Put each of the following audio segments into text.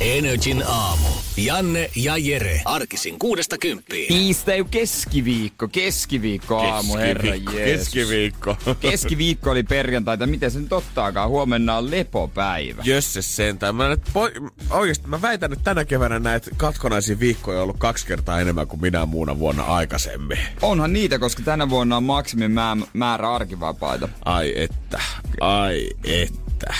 Energin aamu. Janne ja Jere. Arkisin kuudesta kymppiin. Tiistai keskiviikko, keskiviikko aamu, herra Keskiviikko, Jeesus. Keskiviikko. Keskiviikko oli perjantaita, miten se nyt ottaakaan? Huomenna on lepopäivä. Jösses sentään. Mä nyt po- oikeesti mä väitän, että tänä keväänä näitä katkonaisia viikkoja on ollut kaksi kertaa enemmän kuin minä muuna vuonna aikaisemmin. Onhan niitä, koska tänä vuonna on maksimimäärä määrä arkivapaita. Ai että, ai että.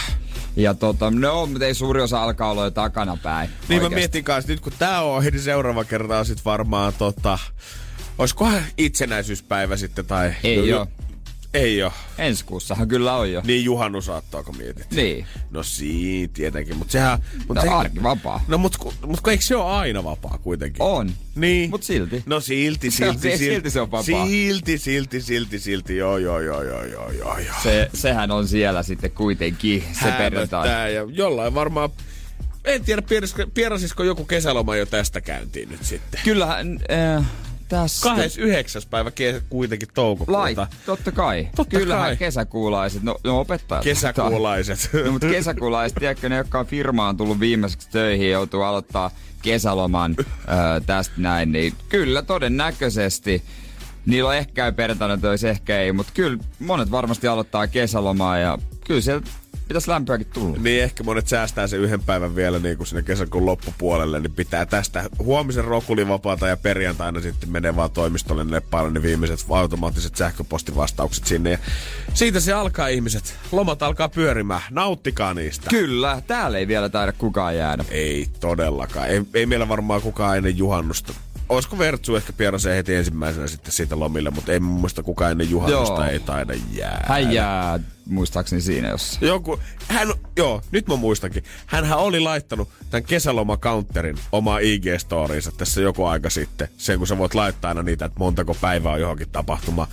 Ja tota, no, mutta ei suuri osa alkaa olla jo takanapäin. Niin mä Oikeasti. mietin kanssa, nyt kun tää on ohi, niin seuraava kerta on sit varmaan tota... Oiskohan itsenäisyyspäivä sitten tai... Ei jo, oo. Ei oo. Ensi kuussahan kyllä on jo. Niin juhannusaattooko mietit? Niin. No siinä tietenkin, mutta sehän... Mut No se, arkivapaa. No mut, ku- mut kun eikö se ole aina vapaa kuitenkin? On. Niin. Mut silti. No silti, silti, se- silti se on vapaa. Silti, silti, silti, silti, joo, joo, joo, joo, joo, joo, joo. Se, sehän on siellä sitten kuitenkin se perjantai. Ja jollain varmaan... En tiedä, pierasisiko joku kesäloma jo tästä käyntiin nyt sitten. Kyllähän äh, tässä... 29. päivä kuitenkin toukokuuta. Lait, totta kai. Totta Kyllähän kai. kesäkuulaiset, no, no opettajat. Kesäkuulaiset. No, mutta kesäkuulaiset, tiedätkö, ne, jotka on firmaan tullut viimeiseksi töihin ja joutuu aloittaa kesäloman ö, tästä näin, niin kyllä todennäköisesti niillä on ehkä käy perjantaina töissä, ehkä ei, mutta kyllä monet varmasti aloittaa kesälomaa ja kyllä sieltä pitäisi lämpöäkin tulla. Niin ehkä monet säästää sen yhden päivän vielä niin kuin sinne kesäkuun loppupuolelle, niin pitää tästä huomisen rokulivapaata ja perjantaina sitten menee vaan toimistolle ne paljon ne viimeiset automaattiset sähköpostivastaukset sinne. Ja siitä se alkaa ihmiset. Lomat alkaa pyörimään. Nauttikaa niistä. Kyllä, täällä ei vielä taida kukaan jäädä. Ei todellakaan. Ei, ei meillä varmaan kukaan ennen juhannusta. Olisiko Vertsu ehkä pierasee heti ensimmäisenä sitten siitä lomille, mutta ei mun muista kukaan ennen juhannusta Joo. ei taida jää. Hän jää muistaakseni siinä jossain. Joku, hän, joo, nyt mä muistankin. Hänhän oli laittanut tämän kesäloma-counterin oma IG-storiinsa tässä joku aika sitten. Sen kun sä voit laittaa aina niitä, että montako päivää on johonkin tapahtuma.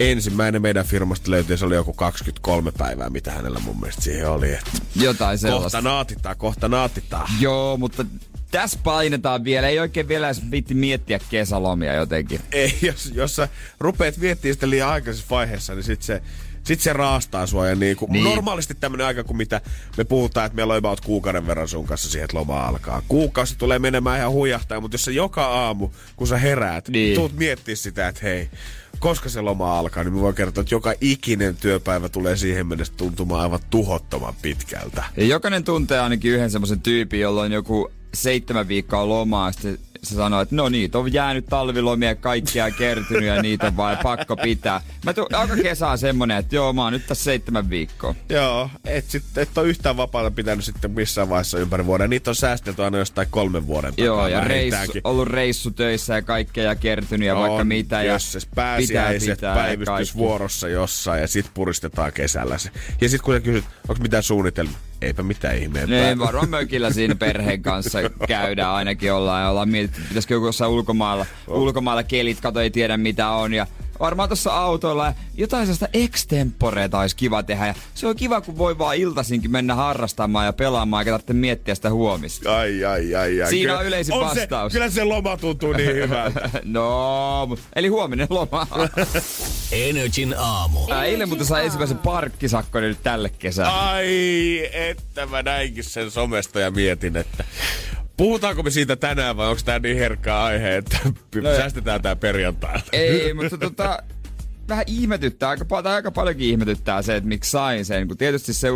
Ensimmäinen meidän firmasta löytyi, se oli joku 23 päivää, mitä hänellä mun mielestä siihen oli. Että Jotain kohta sellaista. naatittaa, kohta naatittaa. Joo, mutta tässä painetaan vielä. Ei oikein vielä edes viitti miettiä kesälomia jotenkin. Ei, jos, jos sä rupeat miettimään sitä liian aikaisessa vaiheessa, niin sit se, sit se raastaa sua. Ja niin kuin, Niin. Normaalisti tämmönen aika, kuin mitä me puhutaan, että meillä on about kuukauden verran sun kanssa siihen, että loma alkaa. Kuukausi tulee menemään ihan huijahtaa, mutta jos sä joka aamu, kun sä heräät, Niin. niin. tuut miettiä sitä, että hei, koska se loma alkaa, niin mä voin kertoa, että joka ikinen työpäivä tulee siihen mennessä tuntumaan aivan tuhottoman pitkältä. Ja jokainen tuntee ainakin yhden semmoisen tyypin, jolla on joku seitsemän viikkoa lomaa, sitten se sanoo, että no niitä on jäänyt talvilomia kaikkia kertynyt ja niitä on vaan pakko pitää. Mä tuun, aika kesä on semmonen, että joo, mä oon nyt tässä seitsemän viikkoa. Joo, et, sit, et ole yhtään vapaata pitänyt sitten missään vaiheessa ympäri vuoden. Niitä on säästelty aina jostain kolmen vuoden takaa Joo, ja reissu, ollut reissutöissä ja kaikkea ja kertynyt ja vaikka On, mitä. Ja Jösses, pääsiäiset, pitää, pitää päivystysvuorossa jossain ja sit puristetaan kesällä se. Ja sit kun sä kysyt, onko mitään suunnitelmia? Eipä mitään ihmeempää. Ne varmaan mökillä siinä perheen kanssa käydään ainakin ollaan ja ollaan mietitty, pitäisikö joku jossain ulkomailla, ulkomailla kelit, kato ei tiedä mitä on ja varmaan tuossa autoilla ja jotain sellaista extemporeita olisi kiva tehdä ja se on kiva kun voi vaan iltaisinkin mennä harrastamaan ja pelaamaan eikä tarvitse miettiä sitä huomista. Ai, ai, ai, ai. Siinä Kyllä- on yleisin on vastaus. Se, kyllä se loma tuntuu niin hyvältä. no, mut- eli huominen loma. Energin aamu. Ää, Eilen muuten sai ensimmäisen parkkisakko nyt tälle kesälle. Ai, että mä näinkin sen somesta ja mietin, että puhutaanko me siitä tänään vai onko tää niin herkkä aihe, että No säästetään tää perjantaina. Ei, mutta tota, vähän ihmetyttää, aika, tai aika paljonkin ihmetyttää se, että miksi sain sen. Kun tietysti se,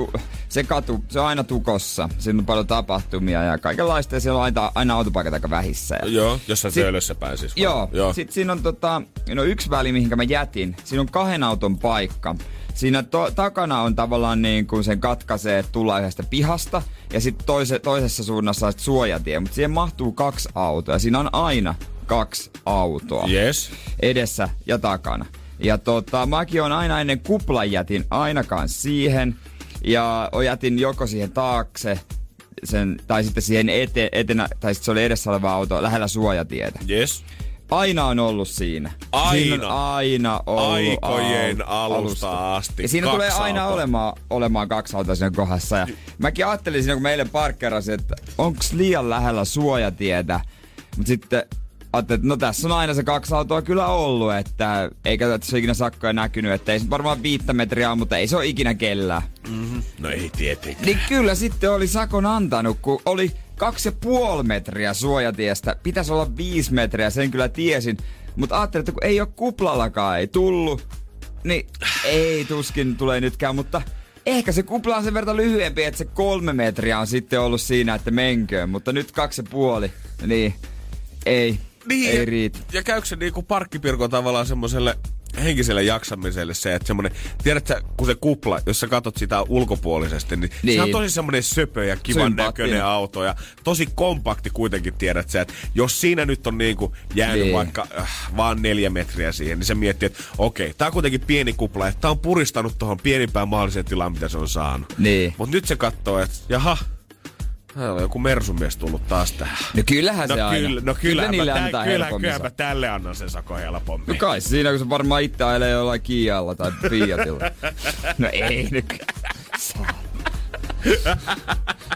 se katu, se on aina tukossa. Siinä on paljon tapahtumia ja kaikenlaista ja siellä on aina, aina autopaikat aika vähissä. Ja, Joo, jossain töölössä pääsis. vai? Joo, Joo. sitten siinä on tota, no yksi väli, mihinkä mä jätin. Siinä on kahden auton paikka. Siinä to, takana on tavallaan niin kuin sen katkaisee, että tullaan yhdestä pihasta. Ja sitten toise, toisessa suunnassa on suojatie. Mutta siihen mahtuu kaksi autoa. Siinä on aina kaksi autoa. Yes. Edessä ja takana. Ja tota, mäkin on aina ennen kuplan jätin ainakaan siihen. Ja jätin joko siihen taakse sen, tai sitten siihen ete, etenä, tai sitten se oli edessä oleva auto lähellä suojatietä. Yes. Aina on ollut siinä. Aina. Siinä on aina ollut Aikojen al- alusta asti. Ja siinä Kaksi tulee aina autoa. olemaan, olemaan kaksi autoa siinä kohdassa. Ja mäkin ajattelin siinä, kun meille parkkerasin, että onks liian lähellä suojatietä. Mutta sitten ajattelin, että no tässä on aina se kaksi autoa kyllä ollut, että eikä tässä ole ikinä sakkoja näkynyt, että ei se varmaan viittä metriä ole, mutta ei se ole ikinä kellään. No ei tietenkään. Niin kyllä sitten oli sakon antanut, kun oli kaksi ja puoli metriä suojatiestä. Pitäisi olla viisi metriä, sen kyllä tiesin. Mutta ajattelin, että kun ei ole kuplallakaan, ei tullut, niin ei tuskin tulee nytkään, mutta ehkä se kupla on sen verran lyhyempi, että se kolme metriä on sitten ollut siinä, että menköön. Mutta nyt kaksi ja puoli, niin ei, Niin, ei ja- riitä. Ja käykö se niinku parkkipirko tavallaan semmoselle henkiselle jaksamiselle se, että semmonen, tiedätkö, kun se kupla, jos sä katot sitä ulkopuolisesti, niin, niin. se on tosi semmonen söpö ja kivan Sympaattinen. näköinen auto ja tosi kompakti kuitenkin tiedät sä, että jos siinä nyt on niinku jäänyt Niin. vaikka äh, vaan neljä metriä siihen, niin se miettii, että okei, tää on kuitenkin pieni kupla, että tää on puristanut tuohon pienimpään mahdolliseen tilaan, mitä se on saanut. Niin. Mut nyt se katsoo, että jaha, täällä on joku mersumies tullut taas tähän. No kyllähän No se aina. kyllä, no kyllä, niille mä, tä, antaa kyllä, kyllä mä tälle annan sen sako helpommin. No kai siinä, kun se varmaan itse ajelee jollain Kialla tai Fiatilla. No ei nyt.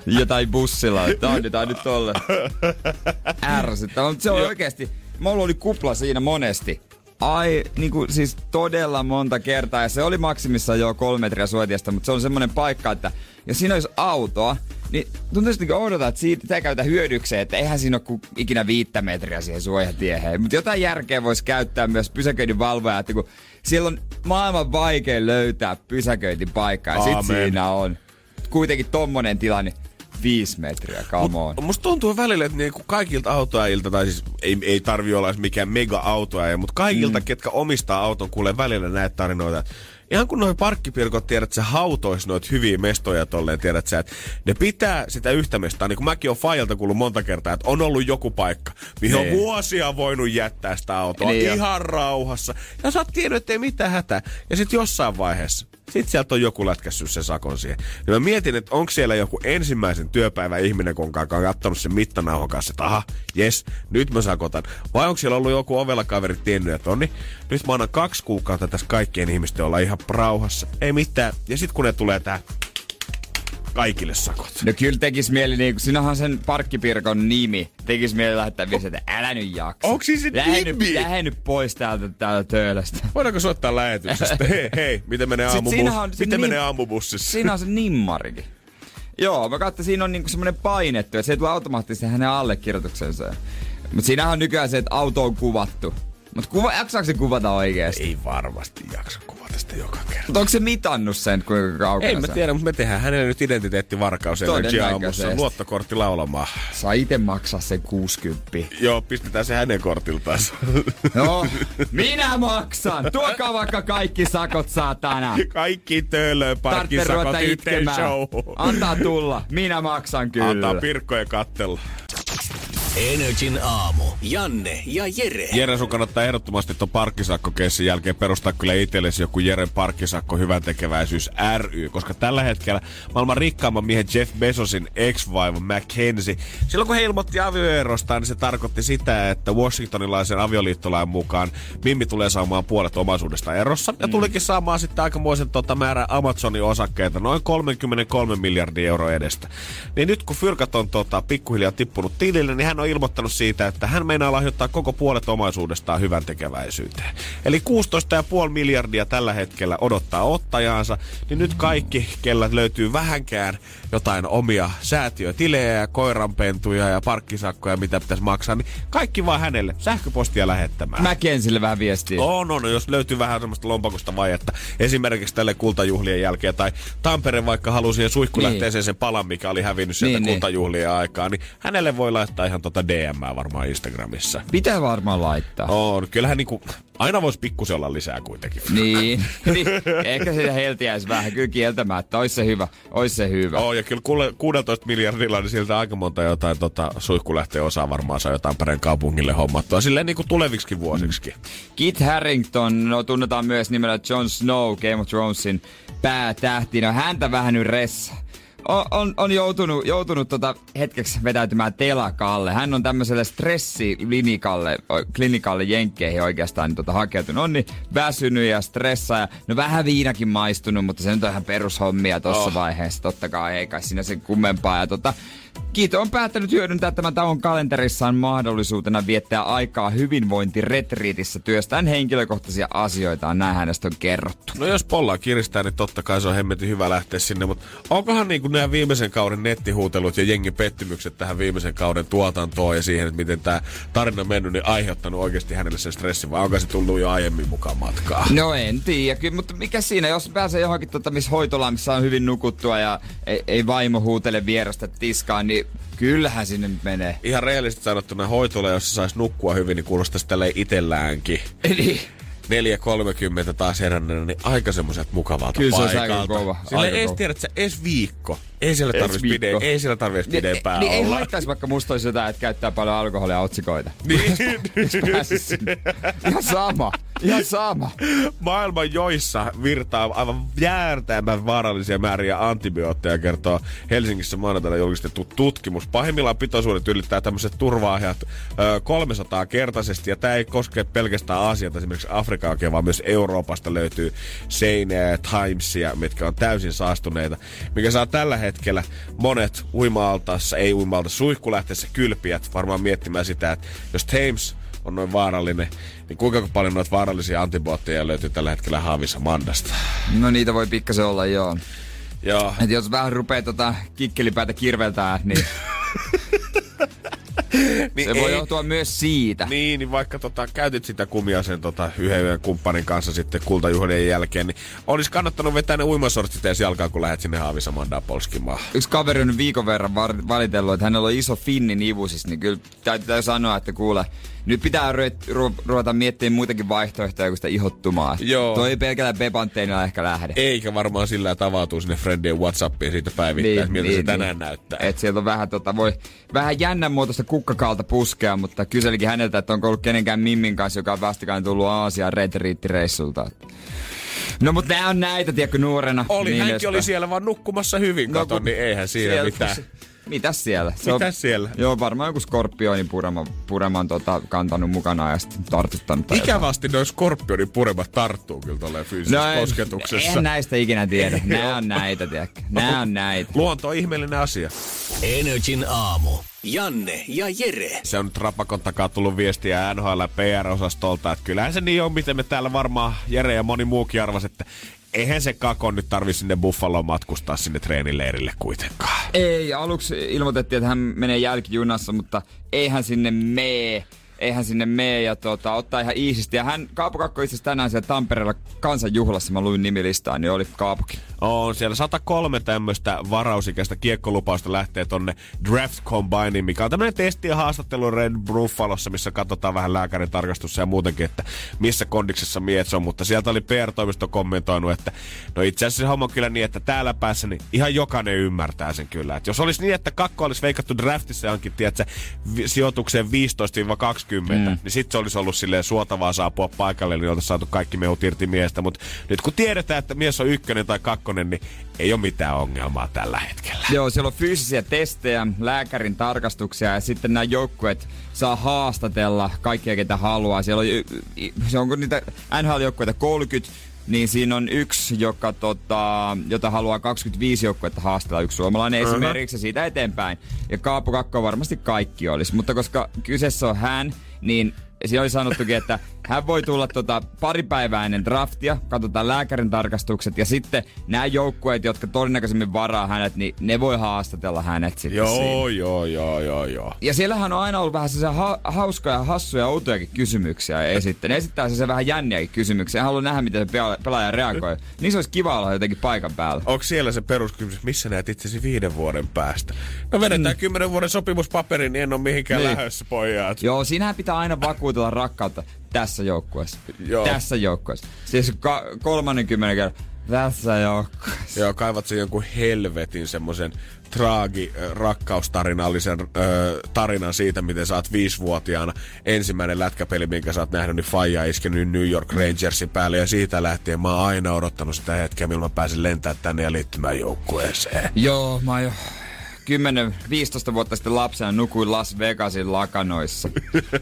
Jotain bussilla. Taidetaan nyt tolle. Ärsyttävää. Mutta se on oikeesti, mulla oli kupla siinä monesti. Ai, niinku siis todella monta kertaa. Ja se oli maksimissaan jo kolme metriä suotiesta, mutta se on semmonen paikka, että jos siinä olisi autoa, niin tuntuisi niin odotan, että siitä sitä käytä hyödykseen, että eihän siinä ole kuin ikinä viittä metriä siihen suojatieheen. Mutta jotain järkeä voisi käyttää myös pysäköinnin valvoja, että kun siellä on maailman vaikein löytää pysäköintipaikkaa, ja sit Aamen. siinä on kuitenkin tommonen tilanne. Viisi metriä, come on. Musta tuntuu välillä, että niinku kaikilta autoajilta, tai siis ei, ei tarvi olla mikään mega-autoaja, mutta kaikilta, mm. ketkä omistaa auton, kuulee välillä näitä tarinoita. Ihan kun noin parkkipirkot tiedät, että sä hautois noita hyviä mestoja tolleen, tiedät sä, että ne pitää sitä yhtä mestaa. Niin kuin mäkin on Fajalta kuullut monta kertaa, että on ollut joku paikka, mihin on Niin. vuosia voinut jättää sitä autoa Niin jo. ihan rauhassa. Ja sä oot tiennyt, että ei mitään hätää. Ja sit jossain vaiheessa, sit sieltä on joku lätkässyt sen sakon siihen. Ja mä mietin, että onko siellä joku ensimmäisen työpäivän ihminen, kun on kattonut sen mittanauhan kanssa, että aha, jes, nyt mä sakotan. Vai onko siellä ollut joku ovella kaveri tiennyt, että onni, nyt mä annan kaksi kuukautta tässä kaikkien ihmisten olla ihan rauhassa. Ei mitään. Ja sit kun ne tulee tää kaikille sakot. No kyllä tekis mieli, niin sinähän sen parkkipirkon nimi. Tekis mieli lähettää viestiä, että älä nyt jaksa. Onks siis se lähde nimi? nyt, lähde nyt pois täältä, täältä töölöstä. Voidaanko soittaa lähetyksestä? hei, hei, miten menee, Sit aamubus- siinähän on se miten nim- menee aamubussissa? Siinä on se nimmarikin. Joo, mä katsoin, siinä on niinku semmonen painettu, että se ei tule automaattisesti hänen allekirjoituksensa. Mutta siinähän on nykyään se, että auto on kuvattu. Mutta kuva, jaksaako se kuvata oikeesti? Ei varmasti jaksa kuvata sitä joka kerta. Mutta onko se mitannut sen, kuinka kaukana Ei mä tiedä, mutta me tehdään hänelle nyt identiteettivarkaus Todennäköisesti. aamussa. Luottokortti laulamaan. Saa itse maksaa sen 60. Joo, pistetään se hänen kortiltaan. No, minä maksan! Tuokaa vaikka kaikki sakot saatana! Kaikki ruveta yhteen itkemään. show. Antaa tulla. Minä maksan kyllä. Antaa pirkkoja kattella. Energin aamu. Janne ja Jere. Jere, sun kannattaa ehdottomasti tuon parkkisakkokeissin jälkeen perustaa kyllä itsellesi joku Jeren parkkisakko hyvän tekeväisyys ry, koska tällä hetkellä maailman rikkaamman miehen Jeff Bezosin ex-vaimo Mackenzie, silloin kun he ilmoitti avioerostaan, niin se tarkoitti sitä, että Washingtonilaisen avioliittolain mukaan Mimmi tulee saamaan puolet omaisuudesta erossa ja tulikin saamaan sitten aikamoisen tota, määrän Amazonin osakkeita, noin 33 miljardia euroa edestä. Niin nyt kun fyrkat on tota, pikkuhiljaa tippunut tilille, niin hän on ilmoittanut siitä, että hän meinaa lahjoittaa koko puolet omaisuudestaan hyvän tekeväisyyteen. Eli 16,5 miljardia tällä hetkellä odottaa ottajaansa, niin nyt kaikki, kellä löytyy vähänkään jotain omia säätiötilejä ja koiranpentuja ja parkkisakkoja, mitä pitäisi maksaa, niin kaikki vaan hänelle sähköpostia lähettämään. Mäkensille vähän viestiä. On, on, jos löytyy vähän semmoista lompakosta vajetta. Esimerkiksi tälle kultajuhlien jälkeen. Tai Tampere vaikka halusi siihen suihkulähteeseen Niin. sen palan, mikä oli hävinnyt sieltä Niin, niin. kultajuhlien aikaa. Niin hänelle voi laittaa ihan tota DM varmaan Instagramissa. Pitää varmaan laittaa. On, kyllähän niinku, aina voisi pikkusen olla lisää kuitenkin. Niin, niin. Ehkä sitä heltiäisi vähän. Kyllä kieltämättä. Ois se hyvä. Ois se hyvä. Oo, ja kyllä kuule- 16 miljardilla, niin siltä aika monta jotain tota, suihkulähteen osaa varmaan saa jotain Tampereen kaupungille hommattua. Silleen niinku tuleviksi vuosiksi. Kit Harrington no, tunnetaan myös nimellä Jon Snow, Game of Thronesin päätähti. No häntä vähän nyt ressa. On, on, on joutunut, joutunut tota hetkeksi vetäytymään telakalle. Hän on tämmöiselle stressiklinikalle, klinikalle jenkkeihin oikeastaan niin tota hakeutunut. On niin väsynyt ja stressaa. No vähän viinakin maistunut, mutta se nyt on ihan perushommia tossa oh. vaiheessa. Totta kai ei kai siinä sen kummempaa. Ja tota, Kiito on päättänyt hyödyntää tämän tauon kalenterissaan mahdollisuutena viettää aikaa hyvinvointiretriitissä työstään henkilökohtaisia asioita. Näin hänestä on kerrottu. No jos pollaa kiristää, niin totta kai se on hemmetin hyvä lähteä sinne, mutta onkohan niin kuin nämä viimeisen kauden nettihuutelut ja jengin pettymykset tähän viimeisen kauden tuotantoon ja siihen, että miten tämä tarina on mennyt, niin aiheuttanut oikeasti hänelle sen stressin, vai onko se tullut jo aiemmin mukaan matkaa? No en tiedä, kyllä, mutta mikä siinä, jos pääsee johonkin tota, missä hoitolaan, missä on hyvin nukuttua ja ei, ei vaimo huutele vierestä tiskaan, niin kyllähän sinne nyt menee. Ihan rehellisesti sanottuna hoitola, jos saisi nukkua hyvin, niin kuulostaisi tälleen itselläänkin. Niin. 4.30 taas heränneenä, niin aika semmoiset mukavalta Kyllä se on aika kova. Aika ei tiedä, että se edes viikko. Ei siellä tarvitsisi pide, ei siellä tarvitsisi pidempään niin, niin ei olla. haittaisi vaikka musta olisi jotain, että käyttää paljon alkoholia otsikoita. Niin. Sinne. Ihan sama. Ihan sama. Maailman joissa virtaa aivan jäärtämään vaarallisia määriä antibiootteja, kertoo Helsingissä maanantaina julkistettu tutkimus. Pahimmillaan pitoisuudet ylittää tämmöiset turvaahjat ö, 300 kertaisesti, ja tämä ei koske pelkästään Aasiata, esimerkiksi Afrikaa oikein, vaan myös Euroopasta löytyy seinää ja Timesia, mitkä on täysin saastuneita, mikä saa tällä hetkellä monet uima-altaassa, ei uima suihkulähteessä kylpiät varmaan miettimään sitä, että jos Thames on noin vaarallinen, niin kuinka paljon noita vaarallisia antibiootteja löytyy tällä hetkellä haavissa Mandasta? No niitä voi pikkasen olla, joo. Joo. Et jos vähän rupee tota kikkelipäätä kirveltää, niin Niin se voi johtua myös siitä. Niin, niin vaikka tota, käytit sitä kumia sen tota, yhden kumppanin kanssa sitten kultajuhlien jälkeen, niin olisi kannattanut vetää ne uimasortsit edes jalkaan, kun lähdet sinne Haavisamandaa polskimaan. Yksi kaveri on viikon verran var- valitellut, että hänellä on iso finni nivusis, niin kyllä täytyy sanoa, että kuule, nyt pitää ru- ru- ruveta miettimään muitakin vaihtoehtoja kuin sitä ihottumaa. Joo. Toi ei pelkällä bepanteinilla ehkä lähde. Eikä varmaan sillä että avautuu sinne friendien Whatsappiin siitä päivittäin, niin, miltä se tänään näyttää. Et sieltä on vähän, tota, voi, vähän jännän muotoista kukkakalta puskea, mutta kyselikin häneltä, että onko ollut kenenkään Mimmin kanssa, joka on vastikään tullut Aasian retriittireissulta. No mutta nämä on näitä, tiedätkö, nuorena. Oli, niin hänkin oli siellä vaan nukkumassa hyvin, No, kato, niin eihän siinä siellä- mitään. Mitäs siellä? Se Mitäs siellä? Joo, varmaan joku skorpioni purema, pureman tota, kantanut mukana ja sitten tartuttanut. Ikävästi noin skorpionin puremat tarttuu kyllä tolleen fyysisessä No kosketuksessa. en näistä ikinä tiedä. Nämä on näitä, tiedätkö. Nämä on näitä. Luonto on ihmeellinen asia. Energin aamu. Janne ja Jere. Se on nyt Rapakon takaa tullut viestiä NHL PR-osastolta, että kyllähän se niin on, miten me täällä varmaan Jere ja moni muukin arvasi, että eihän se kakon nyt tarvi sinne Buffaloon matkustaa sinne treenileirille kuitenkaan. Ei, aluksi ilmoitettiin, että hän menee jälkijunassa, mutta eihän sinne mee. Eihän sinne mee ja tota, ottaa ihan iisisti. Ja hän, Kaapo Kakko itse tänään siellä Tampereella kansanjuhlassa, mä luin nimilistaa, niin oli Kaapokin. On siellä 103 tämmöistä varausikäistä kiekkolupausta lähtee tonne Draft Combineen, mikä on tämmöinen testi ja haastattelu Red Buffalossa, missä katsotaan vähän lääkärin tarkastussa ja muutenkin, että missä kondiksessa mies on. Mutta sieltä oli PR-toimisto kommentoinut, että no itse asiassa se homma on kyllä niin, että täällä päässä niin ihan jokainen ymmärtää sen kyllä. Että jos olisi niin, että kakko olisi veikattu draftissa johonkin, tiedätkö, sijoitukseen 15-20, mm. niin sit se olisi ollut silleen suotavaa saapua paikalle, niin oltaisiin saatu kaikki mehut irti miestä. Mutta nyt kun tiedetään, että mies on ykkönen tai kakkonen, niin ei ole mitään ongelmaa tällä hetkellä. Joo, siellä on fyysisiä testejä, lääkärin tarkastuksia ja sitten nämä joukkueet saa haastatella kaikkia, ketä haluaa. Siellä on, se onko niitä NHL-joukkueita 30, niin siinä on yksi, joka, tota, jota haluaa 25 joukkuetta haastatella, yksi suomalainen uh-huh. esimerkiksi siitä eteenpäin. Ja Kaapo Kakko varmasti kaikki olisi, mutta koska kyseessä on hän, niin siinä oli sanottukin, että hän voi tulla tota pari päivää ennen draftia, katsotaan lääkärin tarkastukset ja sitten nämä joukkueet, jotka todennäköisemmin varaa hänet, niin ne voi haastatella hänet sitten siinä. Joo, joo, joo, joo, joo. Ja siellähän on aina ollut vähän sellaisia ha- hauskoja, hassuja, outojakin kysymyksiä esittää. Ne esittää se vähän jänniäkin kysymyksiä. En halua nähdä, miten se pela- pelaaja reagoi. Niin se olisi kiva olla jotenkin paikan päällä. Onko siellä se peruskysymys, missä näet itsesi viiden vuoden päästä? No vedetään mm. kymmenen vuoden sopimuspaperi, niin en ole mihinkään Niin. lähdössä, pojat. Joo, siinähän pitää aina vakuutella rakkautta tässä joukkueessa. Joo. Tässä joukkueessa. Siis ka- 30 kerran. Tässä jo. Joo, kaivat sen jonkun helvetin semmoisen traagi rakkaustarinallisen ö, tarinan siitä, miten sä oot viisivuotiaana ensimmäinen lätkäpeli, minkä sä oot nähnyt, niin Faija iskenyt New York Rangersin päälle ja siitä lähtien mä oon aina odottanut sitä hetkeä, milloin mä pääsin lentämään tänne ja liittymään joukkueeseen. Joo, mä oon jo 10-15 vuotta sitten lapsena nukuin Las Vegasin lakanoissa.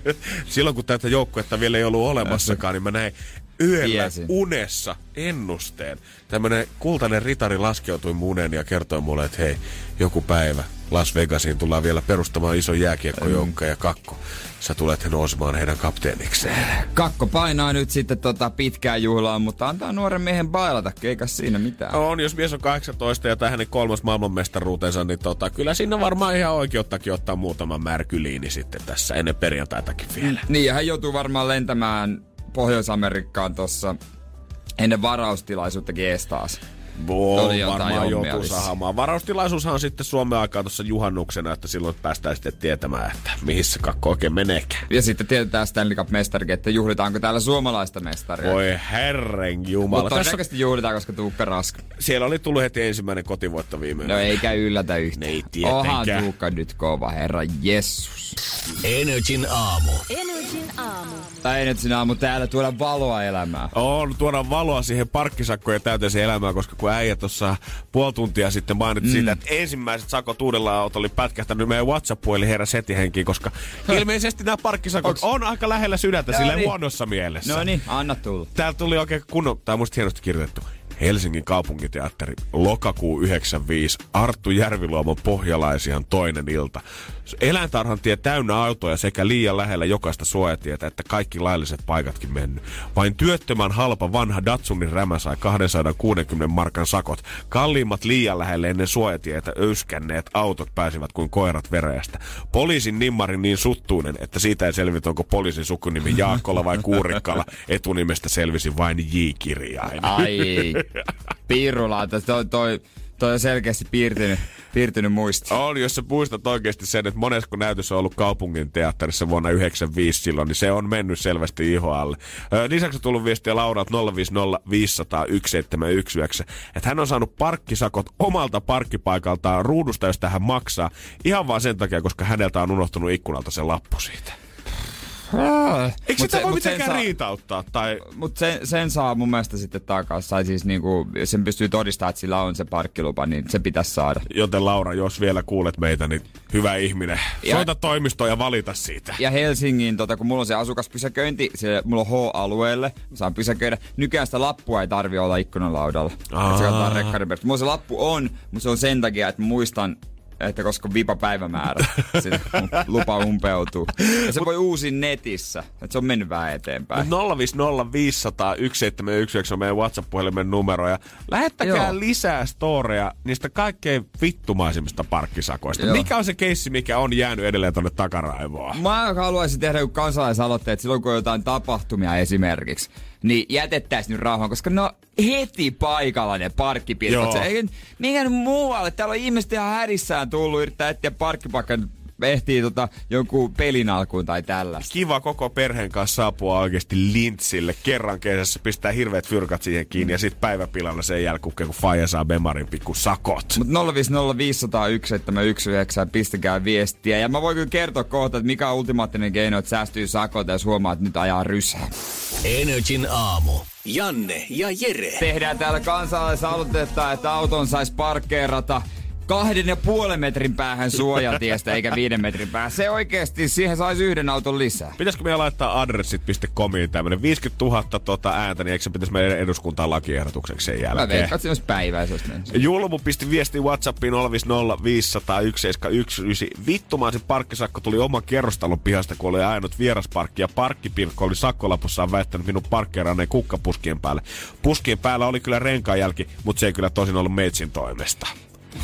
Silloin kun tätä joukkuetta vielä ei ollut olemassakaan, niin mä näin yöllä Tiesin. unessa ennusteen. Tämmönen kultainen ritari laskeutui munen ja kertoi mulle, että hei, joku päivä Las Vegasiin tullaan vielä perustamaan iso jääkiekkojoukka ja kakko. Sä tulet nousemaan heidän kapteenikseen. Kakko painaa nyt sitten tota pitkään juhlaan, mutta antaa nuoren miehen bailata, eikä siinä mitään. On, jos mies on 18 ja tämä hänen kolmas maailmanmestaruutensa, niin tota, kyllä siinä varmaan ihan oikeuttakin ottaa muutama märkyliini sitten tässä ennen perjantaitakin vielä. Niin, ja hän joutuu varmaan lentämään Pohjois-Amerikkaan tossa ennen varaustilaisuuttakin ees taas. Voi, varmaan joutuu saamaan. Varaustilaisuushan on sitten Suomen aikaa tuossa juhannuksena, että silloin päästään sitten tietämään, että mihin se kakko oikein meneekään. Ja sitten tietää Stanley Cup-mestarikin, että juhlitaanko täällä suomalaista mestaria. Voi herren jumala. Mutta Tässä, juhlitaan, koska Tuukka Rask. siellä oli tullut heti ensimmäinen kotivoitto viime No eikä yllätä yhtään. Ei tietenkään. Onhan Tuukka nyt kova, herra Jessus. Energin aamu. Energin aamu. Tai sinä aamu täällä tuoda valoa elämään. On tuoda valoa siihen parkkisakkojen täyteiseen elämään, koska kun äijä tuossa puoli tuntia sitten mainitsi mm. siitä, että ensimmäiset sakot uudella autolla oli pätkähtänyt meidän WhatsApp-puoli herra setihenkiin, koska ilmeisesti nämä parkkisakot Onks- on aika lähellä sydäntä No sille niin. huonossa mielessä. No niin, anna tulla. Täällä tuli oikein kunnon, tää on musta hienosti kirjoitettu. Helsingin kaupunkiteatteri, lokakuu 95, Arttu Järviluomon pohjalaisian toinen ilta. Eläintarhan tie täynnä autoja sekä liian lähellä jokaista suojatietä, että kaikki lailliset paikatkin mennyt. Vain työttömän halpa vanha Datsunin rämä sai 260 markan sakot. Kalliimmat liian lähelle ennen suojatietä öyskänneet autot pääsivät kuin koirat vereestä. Poliisin nimmari niin suttuinen, että siitä ei selvitä, onko poliisin sukunimi Jaakkola vai Kuurikkala. Etunimestä selvisi vain J-kirjain. Ai, piirulaata. Toi, toi, toi on selkeästi piirtynyt, piirtynyt muisti. On, jos sä muistat oikeasti sen, että monesko näytös on ollut kaupungin teatterissa vuonna 95 silloin, niin se on mennyt selvästi iho alle. Ö, Lisäksi on tullut viestiä Lauralta 050 500 1719, että hän on saanut parkkisakot omalta parkkipaikaltaan ruudusta, josta hän maksaa, ihan vaan sen takia, koska häneltä on unohtunut ikkunalta se lappu siitä. Eikö sitä se- voi mitenkään saa- riitauttaa? Tai Mutta sen, sen saa mun mielestä sitten takaisin. Tai siis niinku, sen pystyy todistamaan, että sillä on se parkkilupa, niin se pitäisi saada. Joten Laura, jos vielä kuulet meitä, niin hyvä ihminen. Ja- Soita toimistoon ja valita siitä. Ja Helsingin, tota, kun mulla on se asukaspysäköinti, se, mulla on H-alueelle, saan pysäköidä. Nykyään sitä lappua ei tarvi olla ikkunalaudalla. Se katsotaan perästä. Mulla se lappu on, mutta se on sen takia, että muistan, että koska vipa päivämäärä, lupa umpeutuu. Ja se voi uusi netissä, että se on mennyt vähän eteenpäin. Mut 050 500 1719 on meidän WhatsApp-puhelimen numero. Ja lähettäkää Joo. lisää storeja niistä kaikkein vittumaisimmista parkkisakoista. Joo. Mikä on se keissi, mikä on jäänyt edelleen tonne takaraivoon? Mä haluaisin tehdä kansalaisaloitteet silloin, kun on jotain tapahtumia esimerkiksi. Niin jätettäisiin nyt rauhaan, koska ne on heti paikalla ne parkkipirkot. Ei, mikä muualle? Täällä on ihmiset ihan hädissään tullut yrittää etsiä parkkipaikan ehtii tota, jonkun pelin alkuun tai tällaista. Kiva koko perheen kanssa saapua oikeasti lintsille. Kerran kesässä pistää hirveät fyrkat siihen kiinni ja sitten päiväpilalla sen jälkeen, kun faija saa Bemarin pikku sakot. Mut 050501719, pistäkää viestiä. Ja mä voin kyllä kertoa kohta, että mikä on ultimaattinen keino, että säästyy sakot, jos huomaa, että nyt ajaa rysää. Energin aamu. Janne ja Jere. Tehdään täällä kansalaisaloitetta, että auton saisi parkkeerata kahden ja puolen metrin päähän suojatiestä eikä viiden metrin päähän. Se oikeesti, siihen saisi yhden auton lisää. Pitäisikö meidän laittaa adressit.comiin tämmönen 50 000 tota ääntä, niin eikö se pitäisi meidän eduskuntaan lakiehdotukseksi sen Mä jälkeen? veikkaan, että se päivää, se olisi mennyt. Julmu pisti viesti Whatsappiin 050 500 1719. Vittumaisin parkkisakko tuli oman kerrostalon pihasta, kun oli ajanut vierasparkki ja parkkipirkko oli sakkolapussaan väittänyt minun parkkeeranneen kukkapuskien päälle. Puskien päällä oli kyllä renkaanjälki, mutta se ei kyllä tosin ollut meitsin toimesta.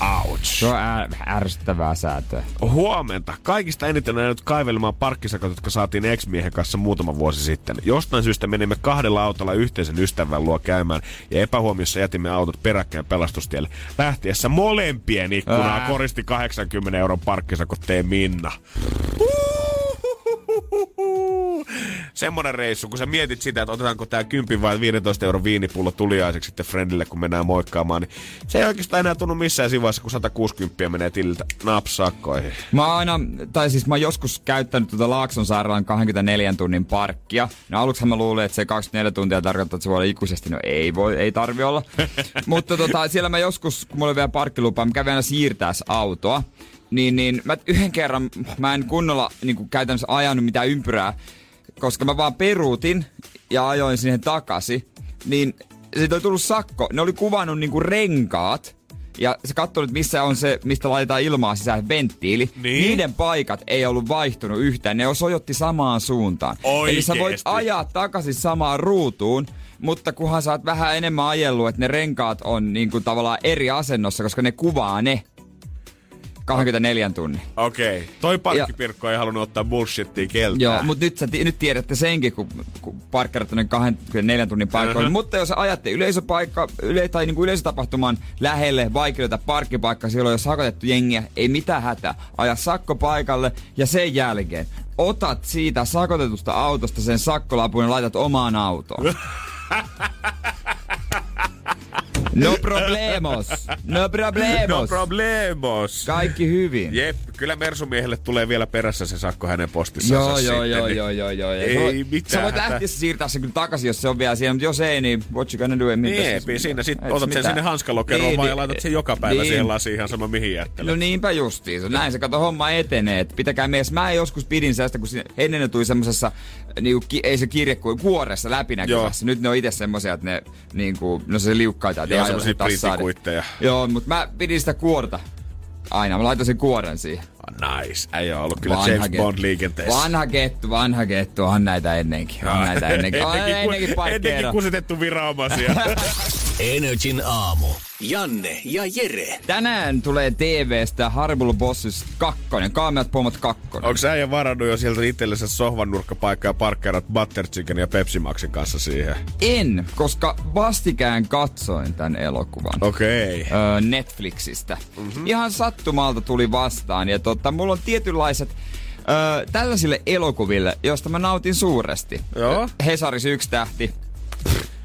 Ouch. Se on ää, ärsyttävää säätöä. Huomenta. Kaikista eniten on jäänyt kaivelemaan parkkisakot, jotka saatiin ex-miehen kanssa muutama vuosi sitten. Jostain syystä menimme kahdella autolla yhteisen ystävän luo käymään ja epähuomiossa jätimme autot peräkkäin pelastustielle. Lähtiessä molempien ikkunaa Ää. koristi 80 euron parkkisakot tee Minna. Semmonen reissu, kun sä mietit sitä, että otetaanko tää 10 vai 15 euro viinipullo tuliaiseksi sitten friendille, kun mennään moikkaamaan, niin se ei oikeastaan enää tunnu missään siinä kun 160 menee tililtä napsakkoihin. Mä oon aina, tai siis mä oon joskus käyttänyt tuota Laakson sairaalan 24 tunnin parkkia. No aluksi mä luulin, että se 24 tuntia tarkoittaa, että se voi olla ikuisesti. No ei voi, ei tarvi olla. Mutta tota, siellä mä joskus, kun mulla oli vielä parkkilupa, mä kävin aina siirtää autoa. Niin, niin mä yhden kerran, mä en kunnolla niin kuin käytännössä ajanut mitään ympyrää, koska mä vaan peruutin ja ajoin siihen takaisin. Niin siitä oli tullut sakko. Ne oli kuvannut niinku renkaat, ja se katsoi nyt missä on se, mistä laitetaan ilmaa sisään venttiili. Niin? Niiden paikat ei ollut vaihtunut yhtään, ne sojotti samaan suuntaan. Oikeesti? Eli sä voit ajaa takaisin samaan ruutuun, mutta kunhan sä oot vähän enemmän ajellut, että ne renkaat on niinku tavallaan eri asennossa, koska ne kuvaa ne. 24 tunnin. Okei. Okay. Toi parkkipirkko ei halunnut ottaa bullshittia keltään. Joo, mutta nyt, sä, nyt tiedätte senkin, kun, kun parkkerat 24 tunnin paikkoihin. Uh-huh. Mutta jos ajatte yleisöpaikka, yle, tai niin kuin yleisötapahtuman lähelle vaikeudelta parkkipaikka, silloin jos sakotettu jengiä, ei mitään hätää. Aja sakko paikalle ja sen jälkeen otat siitä sakotetusta autosta sen sakkolapun ja laitat omaan autoon. No problemos. No problemos. No problemos. Kaikki hyvin. Jep, kyllä Mersumiehelle tulee vielä perässä se sakko hänen postissaan. Joo, joo, joo, niin joo, joo, joo. Ei sä voit, mitään Sä voit lähteä siirtää sen kyllä takaisin, jos se on vielä siellä, mutta jos ei, niin what you gonna do? Ei. Niin, Siis- siinä sit et otat sen sinne hanskalokeroon Niin, vaan ja niin, laitat sen joka päivä niin. siihen lasiin ihan sama mihin jättelet. No niinpä justiinsa. Näin se kato homma etenee. Et pitäkää mies. Mä joskus pidin sellaista, kun ennen ne tuli semmosessa, niinku, ki, ei se kirje kuin kuoressa läpinäkyvässä. Nyt ne on itse semmosia, että ne niinku, no se liukkaita. Joo, ei tassaa. printikuitteja. Joo, mutta mä pidin sitä kuorta. Aina, mä laitoin sen kuoren siihen. Ah, nice. Ei ole ollut kyllä James kettu. Bond liikenteessä. Vanha kettu, vanha kettu. On näitä ennenkin. On näitä ennenkin. On ennenkin, ku- ennenkin ennenkin parkkeera. kusitettu viranomaisia. Energin aamu. Janne ja Jere. Tänään tulee TVstä Horrible Bosses 2, Kaameat pomot 2. Onko sä varannut jo sieltä itsellensä sohvan nurkkapaikkaa ja parkkeerat Butter Chicken ja Pepsi Maxin kanssa siihen? En, koska vastikään katsoin tämän elokuvan. Okei. Okay. Öö, Netflixistä. Mm-hmm. Ihan sattumalta tuli vastaan. Ja tota, mulla on tietynlaiset öö, tällaisille elokuville, joista mä nautin suuresti. Joo. Hesaris yksi tähti.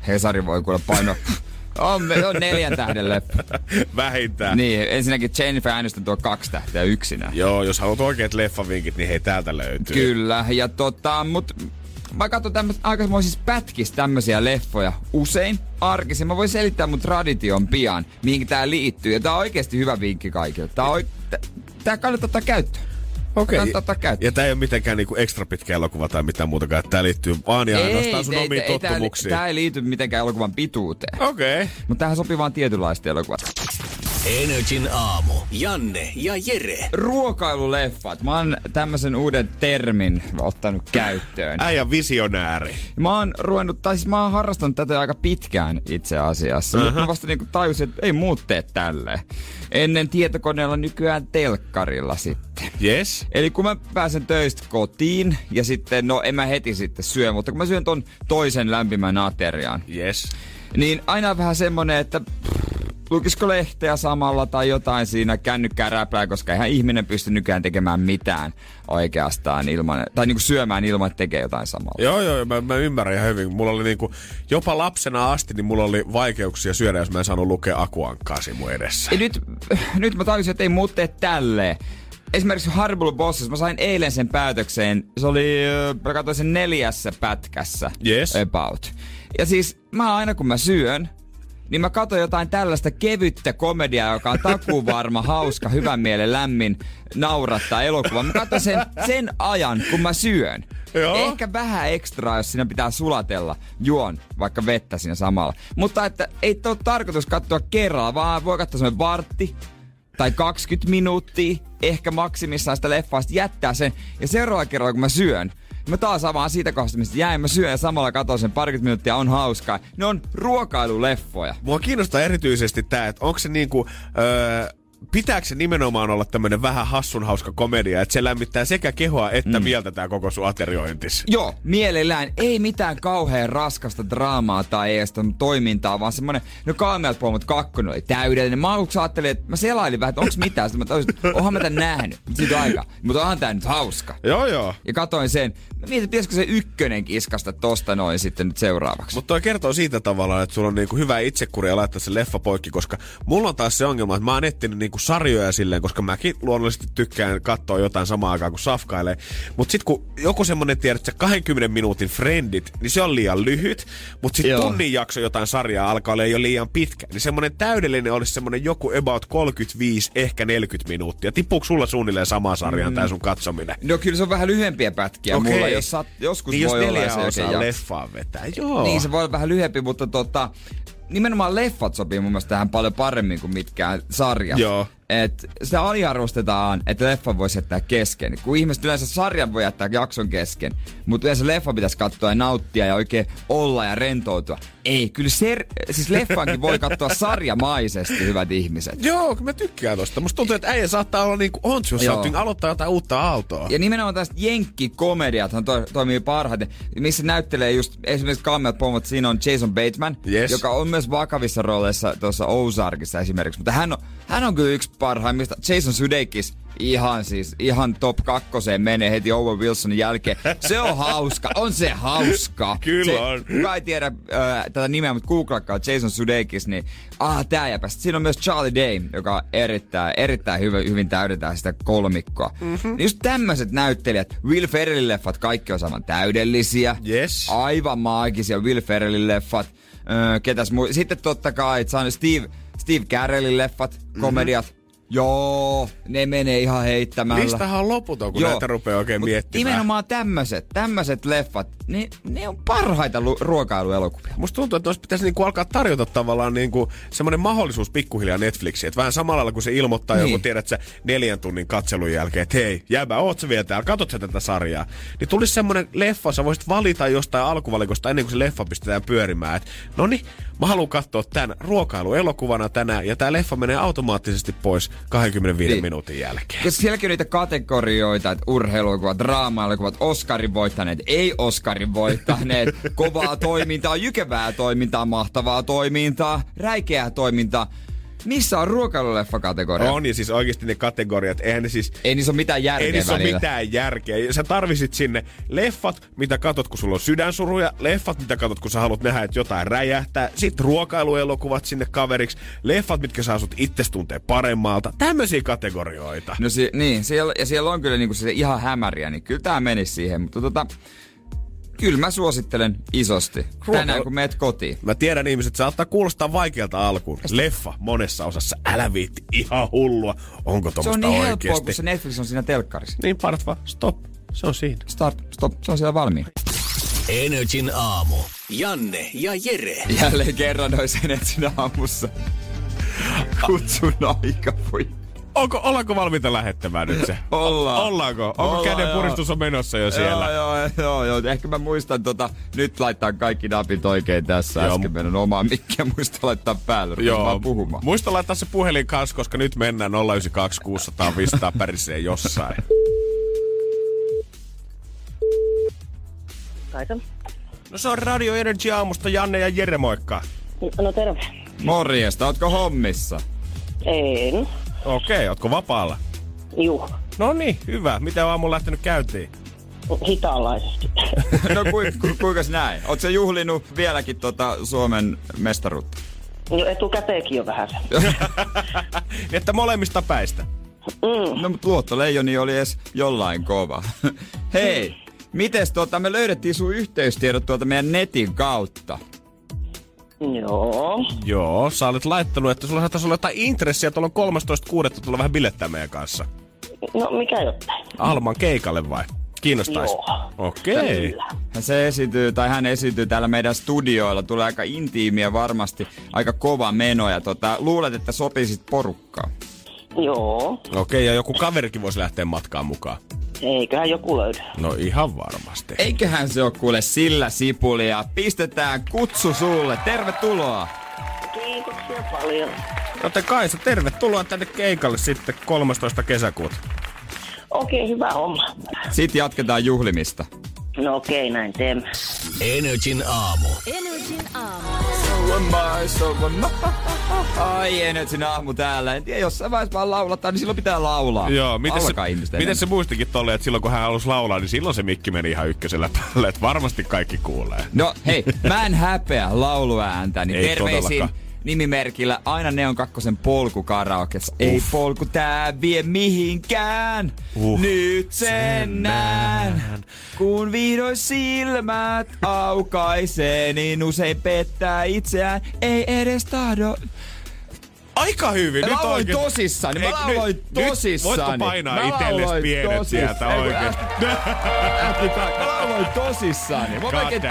Hesari voi kuule paino. On, on neljän tähden leffa. Vähintään. Niin, ensinnäkin Jennifer Aniston tuo kaksi tähteä yksinään. Joo, jos haluat oikeat leffavinkit, niin hei täältä löytyy. Kyllä, ja tota, mut mä katson tämmöistä aikamoisista pätkistä tämmöisiä leffoja usein arkisin. Mä voin selittää mun tradition pian, mihin tää liittyy. Ja tää on oikeasti hyvä vinkki kaikille. Tää, on, tää kannattaa ottaa käyttöön. Okei. Kannattaa ottaa käyttöön. Ja tää ei ole mitenkään niinku ekstra pitkä elokuva tai mitään muutakaan. Tää liittyy vaan ja ainoastaan sun omiin ei, tottumuksiin. tää ei liity mitenkään elokuvan pituuteen. Okei. Okay. Mutta tähän sopii vaan tietynlaista elokuvat. Energin aamu. Janne ja Jere. Ruokailuleffat. Mä oon tämmöisen uuden termin ottanut käyttöön. Äijä visionääri. Mä oon ruvennut, tai siis mä oon harrastanut tätä aika pitkään itse asiassa. Uh-huh. Mä vasta niinku tajusin, että ei muut tee tälleen. Ennen tietokoneella nykyään telkkarilla sitten. Yes. Eli kun mä pääsen töistä kotiin ja sitten, no en mä heti sitten syö, mutta kun mä syön ton toisen lämpimän aterian, Yes. niin aina vähän semmonen, että pff, lukisiko lehteä samalla tai jotain siinä kännykkää räplää, koska eihän ihminen pysty nykyään tekemään mitään oikeastaan ilman, tai niinku syömään ilman, että tekee jotain samalla. Joo, joo, mä, mä ymmärrän ihan hyvin. Mulla oli niinku, jopa lapsena asti, niin mulla oli vaikeuksia syödä, jos mä en saanut lukea akuankkaa mun edessä. Ja nyt, nyt mä tajusin, että ei muut tee tälleen. Esimerkiksi Horrible Bosses, mä sain eilen sen päätökseen. Se oli, mä katsoin sen neljässä pätkässä. Yes. About. Ja siis mä aina kun mä syön, niin mä katson jotain tällaista kevyttä komediaa, joka on takuvarma, hauska, hyvän mielen lämmin, naurattaa elokuva. Mä katson sen, sen ajan, kun mä syön. Joo. Ehkä vähän ekstraa, jos siinä pitää sulatella. Juon vaikka vettä siinä samalla. Mutta että ei ole tarkoitus katsoa kerralla, vaan voi katsoa semmoinen vartti tai 20 minuuttia, ehkä maksimissaan sitä leffaasta, jättää sen. Ja seuraava kerralla, kun mä syön, mä taas avaan siitä kohdasta, mistä jäin, mä syön ja samalla katson sen parikymmentä minuuttia, on hauskaa. Ne on ruokailuleffoja. Mua kiinnostaa erityisesti tää, että onko se niinku, öö, pitääkö se nimenomaan olla tämmönen vähän hassun hauska komedia, että se lämmittää sekä kehoa että mm. mieltä tää koko sun ateriointis? Joo, mielellään. Ei mitään kauhean raskasta draamaa tai edes toimintaa, vaan semmonen, no Kaameat pomot kakkonen oli täydellinen. Mä aluksi ajattelin, että mä selailin vähän, että onks mitään. Sitten mä toisin, onhan mä tän nähnyt, siitä aika. Mutta onhan tää nyt hauska. Joo, joo. Ja katoin sen. Mä mietin, pitäisikö se ykkönen kiskasta tosta noin sitten nyt seuraavaksi. Mutta toi kertoo siitä tavallaan, että sulla on niinku hyvä itsekuria laittaa se leffa poikki, koska mulla on taas se ongelma, että mä oon etsinyt niinku sarjoja silleen, koska mäkin luonnollisesti tykkään katsoa jotain samaa aikaa kuin safkailee. Mutta sitten kun joku semmonen tiedät, että 20 minuutin friendit, niin se on liian lyhyt. Mutta sitten tunnin jakso jotain sarjaa alkaa olla jo liian pitkä. Niin semmonen täydellinen olisi semmonen joku about 35, ehkä 40 minuuttia. Tippuuko sulla suunnilleen sama sarjaan mm. tää sun katsominen? No kyllä se on vähän lyhyempiä pätkiä okay. mulla, jos saat, joskus niin voi jos olla neljä se osaa leffaa vetää, joo. Niin se voi olla vähän lyhyempi, mutta tota, nimenomaan leffat sopii mun mielestä tähän paljon paremmin kuin mitkään sarjat. Joo. Et sitä aliarvostetaan, että leffa voi jättää kesken. Kun ihmiset yleensä sarjan voi jättää jakson kesken, mutta yleensä leffa pitäisi katsoa ja nauttia ja oikein olla ja rentoutua. Ei, kyllä ser- siis leffankin voi katsoa sarjamaisesti, hyvät ihmiset. Joo, mä tykkään tosta. Musta tuntuu, että äijä saattaa olla niinku on Joo. aloittaa jotain uutta aaltoa. Ja nimenomaan tästä jenkkikomediathan to- toimii parhaiten, missä näyttelee just esimerkiksi Kammeat Pomot, siinä on Jason Bateman, Yes. joka on myös vakavissa rooleissa tuossa Ozarkissa esimerkiksi, mutta hän on, hän on kyllä yksi parhaimmista. Jason Sudeikis, ihan siis, ihan top kakkoseen menee heti Owen Wilsonin jälkeen. Se on hauska, on se hauska. Kyllä se, on. Kuka ei tiedä äh, tätä nimeä, mutta googlakaa Jason Sudeikis, niin ah, tää jäpä. Sitten Siinä on myös Charlie Day, joka erittäin, erittäin hyvin, hyvin täydentää sitä kolmikkoa. Mm-hmm. Just tämmöiset näyttelijät, Will Ferrellin leffat, kaikki on saman täydellisiä. Yes. Aivan maagisia Will Ferrellin leffat. Öö, ketäs muu? Sitten totta kai, on Steve, Steve Carellin leffat, komediat. Mm-hmm. Joo, ne menee ihan heittämällä. Listahan on loputon, kun Joo. näitä rupeaa oikein miettimään. Nimenomaan tämmöiset, tämmöiset leffat, niin ne on parhaita lu- ruokailuelokuvia. Musta tuntuu, että pitäisi niinku alkaa tarjota tavallaan niinku semmoinen mahdollisuus pikkuhiljaa Netflixiin. Että vähän samalla lailla, kun se ilmoittaa niin. Niin. joku, tiedät sä, neljän tunnin katselun jälkeen, että hei, jääbä, oot sä vielä täällä, katot sä tätä sarjaa. Niin tulisi semmoinen leffa, sä voisit valita jostain alkuvalikosta ennen kuin se leffa pistetään pyörimään. Että no niin, mä haluan katsoa tämän ruokailuelokuvana tänään, ja tämä leffa menee automaattisesti pois 25 Niin. minuutin jälkeen. Koska sielläkin on niitä kategorioita, että urheiluelokuvat, draama-elokuvat, Oscarin voittaneet, ei Oscarin voittaneet, kovaa toimintaa, jykevää toimintaa, mahtavaa toimintaa, räikeää toimintaa. Missä on ruokailuleffa-kategoria? On, ja siis oikeasti ne kategoriat, eihän ne siis... Ei niissä ole mitään järkeä Ei niissä ole mitään järkeä. Sä tarvisit sinne leffat, mitä katot, kun sulla on sydänsuruja, leffat, mitä katot, kun sä haluat nähdä, että jotain räjähtää, sitten ruokailuelokuvat sinne kaveriksi, leffat, mitkä saa sut itse tuntee paremmalta. Tämmöisiä kategorioita. No si- niin, siellä, ja siellä on kyllä niinku se ihan hämäriä, niin kyllä tää menisi siihen, mutta tota, kyllä mä suosittelen isosti. Ruokailu- Tänään kun meet kotiin. Mä tiedän ihmiset, saattaa kuulostaa vaikealta alkuun. Leffa monessa osassa, älä viitti, ihan hullua. Onko Se on niin helppoa, oikeesti? kun se Netflix on siinä telkkarissa. Niin parat vaan, stop. Se on siinä. Start, stop, se on siellä valmiina. Energin aamu. Janne ja Jere. Jälleen kerran noin sen etsin aamussa. Kutsun aika, voi. Onko, ollaanko valmiita lähettämään nyt se? Ollaan. Ollaanko? Onko Ollaan, käden joo. puristus on menossa jo siellä? Joo, joo, joo, joo. Ehkä mä muistan tota, nyt laittaa kaikki napit oikein tässä. Joo. Äsken meidän omaa mikkiä muista laittaa päälle. Joo, puhumaan. muista laittaa se puhelin kanssa, koska nyt mennään 092 600 500 pärisee jossain. Kaisa. No se on Radio Energy aamusta Janne ja Jere, moikka. No terve. Morjesta, ootko hommissa? En. Okei, okay, ootko vapaalla? Juh. No niin, hyvä. Miten aamulla lähtenyt käyntiin? Hitaanlaisesti. No ku, ku, kuinkas näin? Oot sä juhlinut vieläkin tota Suomen mestaruutta? Jo etukäteenkin jo vähän se. Että molemmista päistä. No mut luottoleijoni oli edes jollain kova. Hei, mites tota, me löydettiin sun yhteystiedot tuolta meidän netin kautta. Joo. Joo, sä olet laittanut, että sulla saattaisi olla jotain intressiä tuolla on 13.6. tulla vähän bilettää meidän kanssa. No mikä jotain? Alman keikalle vai? Kiinnostaisi? Joo. Okei. Kyllä. Se esityy, tai hän esityy täällä meidän studioilla. Tulee aika intiimiä varmasti, aika kova meno. Ja tota, luulet, että sopisit porukkaan. Joo. Okei, ja joku kaverikin voisi lähteä matkaan mukaan. Eiköhän joku löydä. No ihan varmasti. Eiköhän se ole kuule sillä sipulia. Pistetään kutsu sulle. Tervetuloa. Kiitoksia paljon. Joten Kaisa, tervetuloa tänne keikalle sitten 13. kesäkuuta. Okei, hyvä homma. Sitten jatketaan juhlimista. No okei, näin teemme. Energin aamu. Energin aamu. Ai Energyn aamu täällä. En tiedä, jossain vaiheessa vaan laulattaa, niin silloin pitää laulaa. Joo, miten se, Alkaa ihmisten miten se muistikin tolle, että silloin kun hän halusi laulaa, niin silloin se mikki meni ihan ykkösellä päälle, että varmasti kaikki kuulee. No hei, mä en häpeä lauluääntä, niin Ei terveisin todellakaan. Nimimerkillä aina Neon kakkosen polku karaokessa. Ei polku tää vie mihinkään, Uh. nyt sen näen. Kun vihdoin silmät aukaisee, niin usein pettää itseään, ei edes tahdo. Aika hyvin, Mä nyt lauloin oikein. tosissani, mä Ei, lauloin. Nyt voitko painaa Mä itsellesi pienet tosis- sieltä oikeesti? Ka- Mä lauloin tosissani. Mä God melkein,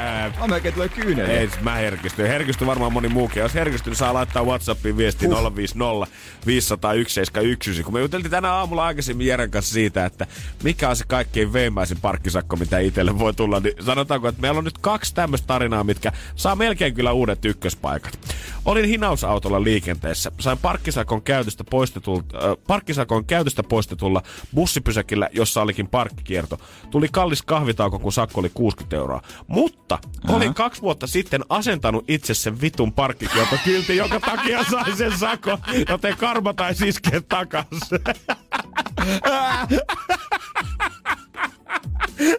mä melkein tulee kyyneliä. Ei, mä herkistyn. Herkistyn varmaan moni muukin. Jos herkistynyt, saa laittaa Whatsappiin viesti 050 501 719. Kun me juteltiin tänä aamulla aikaisemmin Jeren kanssa siitä, että mikä on se kaikkein veimmäisin parkkisakko, mitä itselle voi tulla, niin sanotaanko, että meillä on nyt kaksi tämmöistä tarinaa, mitkä saa melkein kyllä uudet ykköspaikat. Olin hinausautolla liikenteessä. Sain parkkisakon käytöstä poistetulta, äh, parkkisakon käytöstä poistetulla bussipysäkillä, jossa olikin parkkikierto. Tuli kallis kahvitauko, kun sakko oli 60 euroa. Mutta olin kaksi vuotta sitten asentanut itse sen vitun parkkikieltokyltin, jonka takia sain sen sakon, joten karma tai iskeä takas.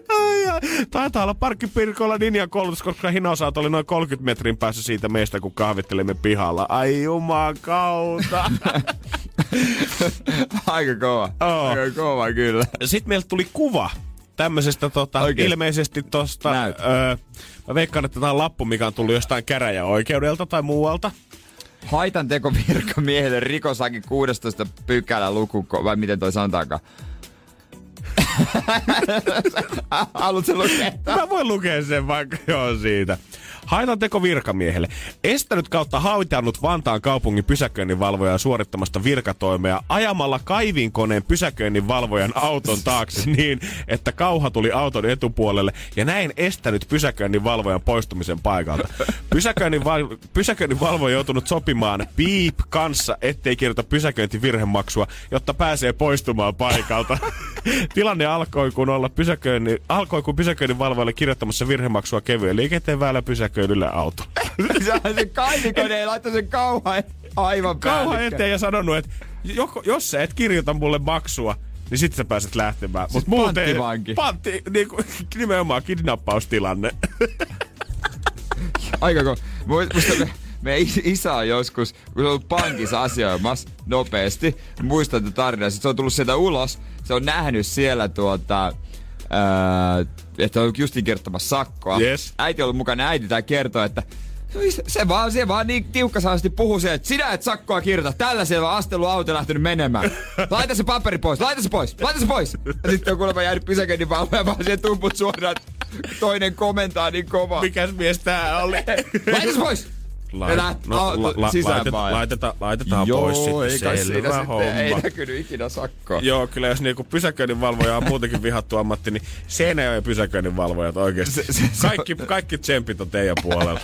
Ai, ai. Taitaa olla parkkipirkolla linjakoulutus, koska hinausauto oli noin 30 metrin päässä siitä meistä, kun kahvittelimme pihalla. Ai jumakauta. Aika kova. Oo. Aika kova kyllä. Sitten meiltä tuli kuva tämmöisestä tota, Oikein. ilmeisesti tosta, Näyt. öö, mä veikkaan, että tämä on lappu, mikä on tullut jostain käräjäoikeudelta tai muualta. Haitan teko virkamiehelle rikosakin 16 pykälä luku, vai miten toi sanotaankaan? Haluatko lukea? Mä voin lukea sen vaikka joo siitä. Haitan teko virkamiehelle. Estänyt kautta haitannut Vantaan kaupungin pysäköinninvalvojaa suorittamasta virkatoimea ajamalla kaivinkoneen pysäköinninvalvojan auton taakse niin, että kauha tuli auton etupuolelle ja näin estänyt pysäköinninvalvojan poistumisen paikalta. Pysäköinninval- pysäköinninvalvoja on joutunut sopimaan piip kanssa, ettei kirjoita pysäköintivirhemaksua, jotta pääsee poistumaan paikalta. Tilanne alkoi kun olla pysäköinnin, alkoi kun pysäköinninvalvojalle kirjoittamassa virhemaksua kevyen liikenteen väylä pysäköidylle auto. Se on se kaivikone ei laittaa sen kauhan aivan Kauha päällekkäin. eteen ja sanonut, että joko, jos sä et kirjoita mulle maksua, niin sit sä pääset lähtemään. Mut Siis panttivanki. Pantti, niin kuin, nimenomaan kidnappaustilanne. Aika ko... Mu- Musta me, is- isä on joskus, kun se on ollut pankissa asioimassa nopeasti, muistan tätä tarinaa, sit se on tullut sieltä ulos, se on nähnyt siellä tuota, ää, että on justiin kirjoittamassa sakkoa. Yes. Äiti on ollut mukana, äiti tai kertoo, että se- se vaan, se vaan niin tiukkasanaisesti puhuu siellä, että sinä et sakkoa kirjoita. Tällä siellä on asteluauto lähtenyt menemään. Laita se paperi pois, laita se pois, laita se pois. Ja sitten on kuulemma jäänyt pysäköinninvalvoja vaan siihen tumput suoraan. Toinen komentaa niin kovaa. Mikäs mies tää oli? Laita se pois! Lai- Elä, no, la- la- laiteta- laitetaan Joo, pois sitten, ei kai siinä sitten, homma. ei näkynyt ikinä sakkoa. Joo, kyllä jos niinku pysäköinninvalvoja on muutenkin vihattu ammatti, niin Seinäjoen pysäköinninvalvojat oikeesti. Se- se- se- kaikki, kaikki tsempit on teidän puolella.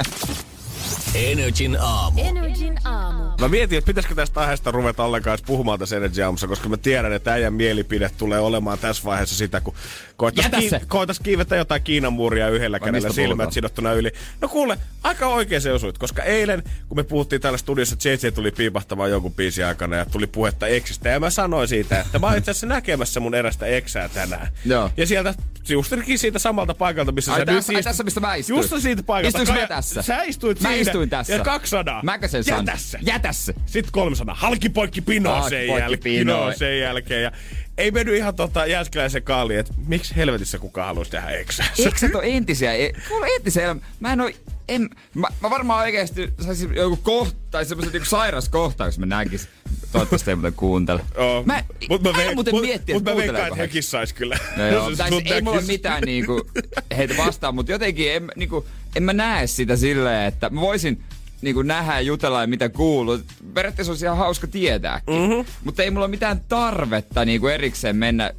Energin aamu. Energin aamu. Mä mietin, että pitäisikö tästä aiheesta ruveta ollenkaan edes puhumaan tässä Energy Aamussa, koska mä tiedän, että äijän mielipide tulee olemaan tässä vaiheessa sitä, kun koitais, Jätä se! koitais kiivetä jotain Kiinan muuria yhdellä Vai kädellä silmät puhutaan? sidottuna yli. No kuule, aika oikein se osuit, koska eilen, kun me puhuttiin täällä studiossa, JJ tuli piipahtamaan jonkun biisin aikana ja tuli puhetta eksistä. Ja mä sanoin siitä, että mä oon itse asiassa näkemässä mun erästä eksää tänään. Joo. Ja sieltä justikin siitä samalta paikalta, missä Ai sä tässä, nyt ai tässä, mistä mä istuin. Just siitä paikalta. Istuinko mä tässä? Sä istuit Mä siinä. istuin tässä. Ja kaksi sanaa. Mäkö sen sanon? Jätä se. Jätä se. Sitten kolme sanaa. Halkipoikki pinoa Halki sen, poikki pinoa. Pinoa sen jälkeen. Ja ei mennyt ihan tota Jääskeläisen kaaliin, että miksi helvetissä kukaan haluaisi tehdä eksää. Eksät on entisiä, e- kuule entisiä elämä. Mä en oo, en, mä, mä varmaan oikeesti saisin joku kohta, tai semmoisen niinku sairas kohtaus, mä näkis. Toivottavasti ei muuten kuuntele. Oo. Mä, mut mä, en muuten mut, miettiä, mut mä veikkaan, että he. hekin sais kyllä. No joo, Jos tai ei mulla mitään niinku heitä vastaan, mutta jotenkin en, niinku, en mä näe sitä silleen, että mä voisin niinku nähdä ja jutella ja mitä kuuluu. Periaatteessa olisi ihan hauska tietääkin. Mm-hmm. Mutta ei mulla ole mitään tarvetta niinku erikseen mennä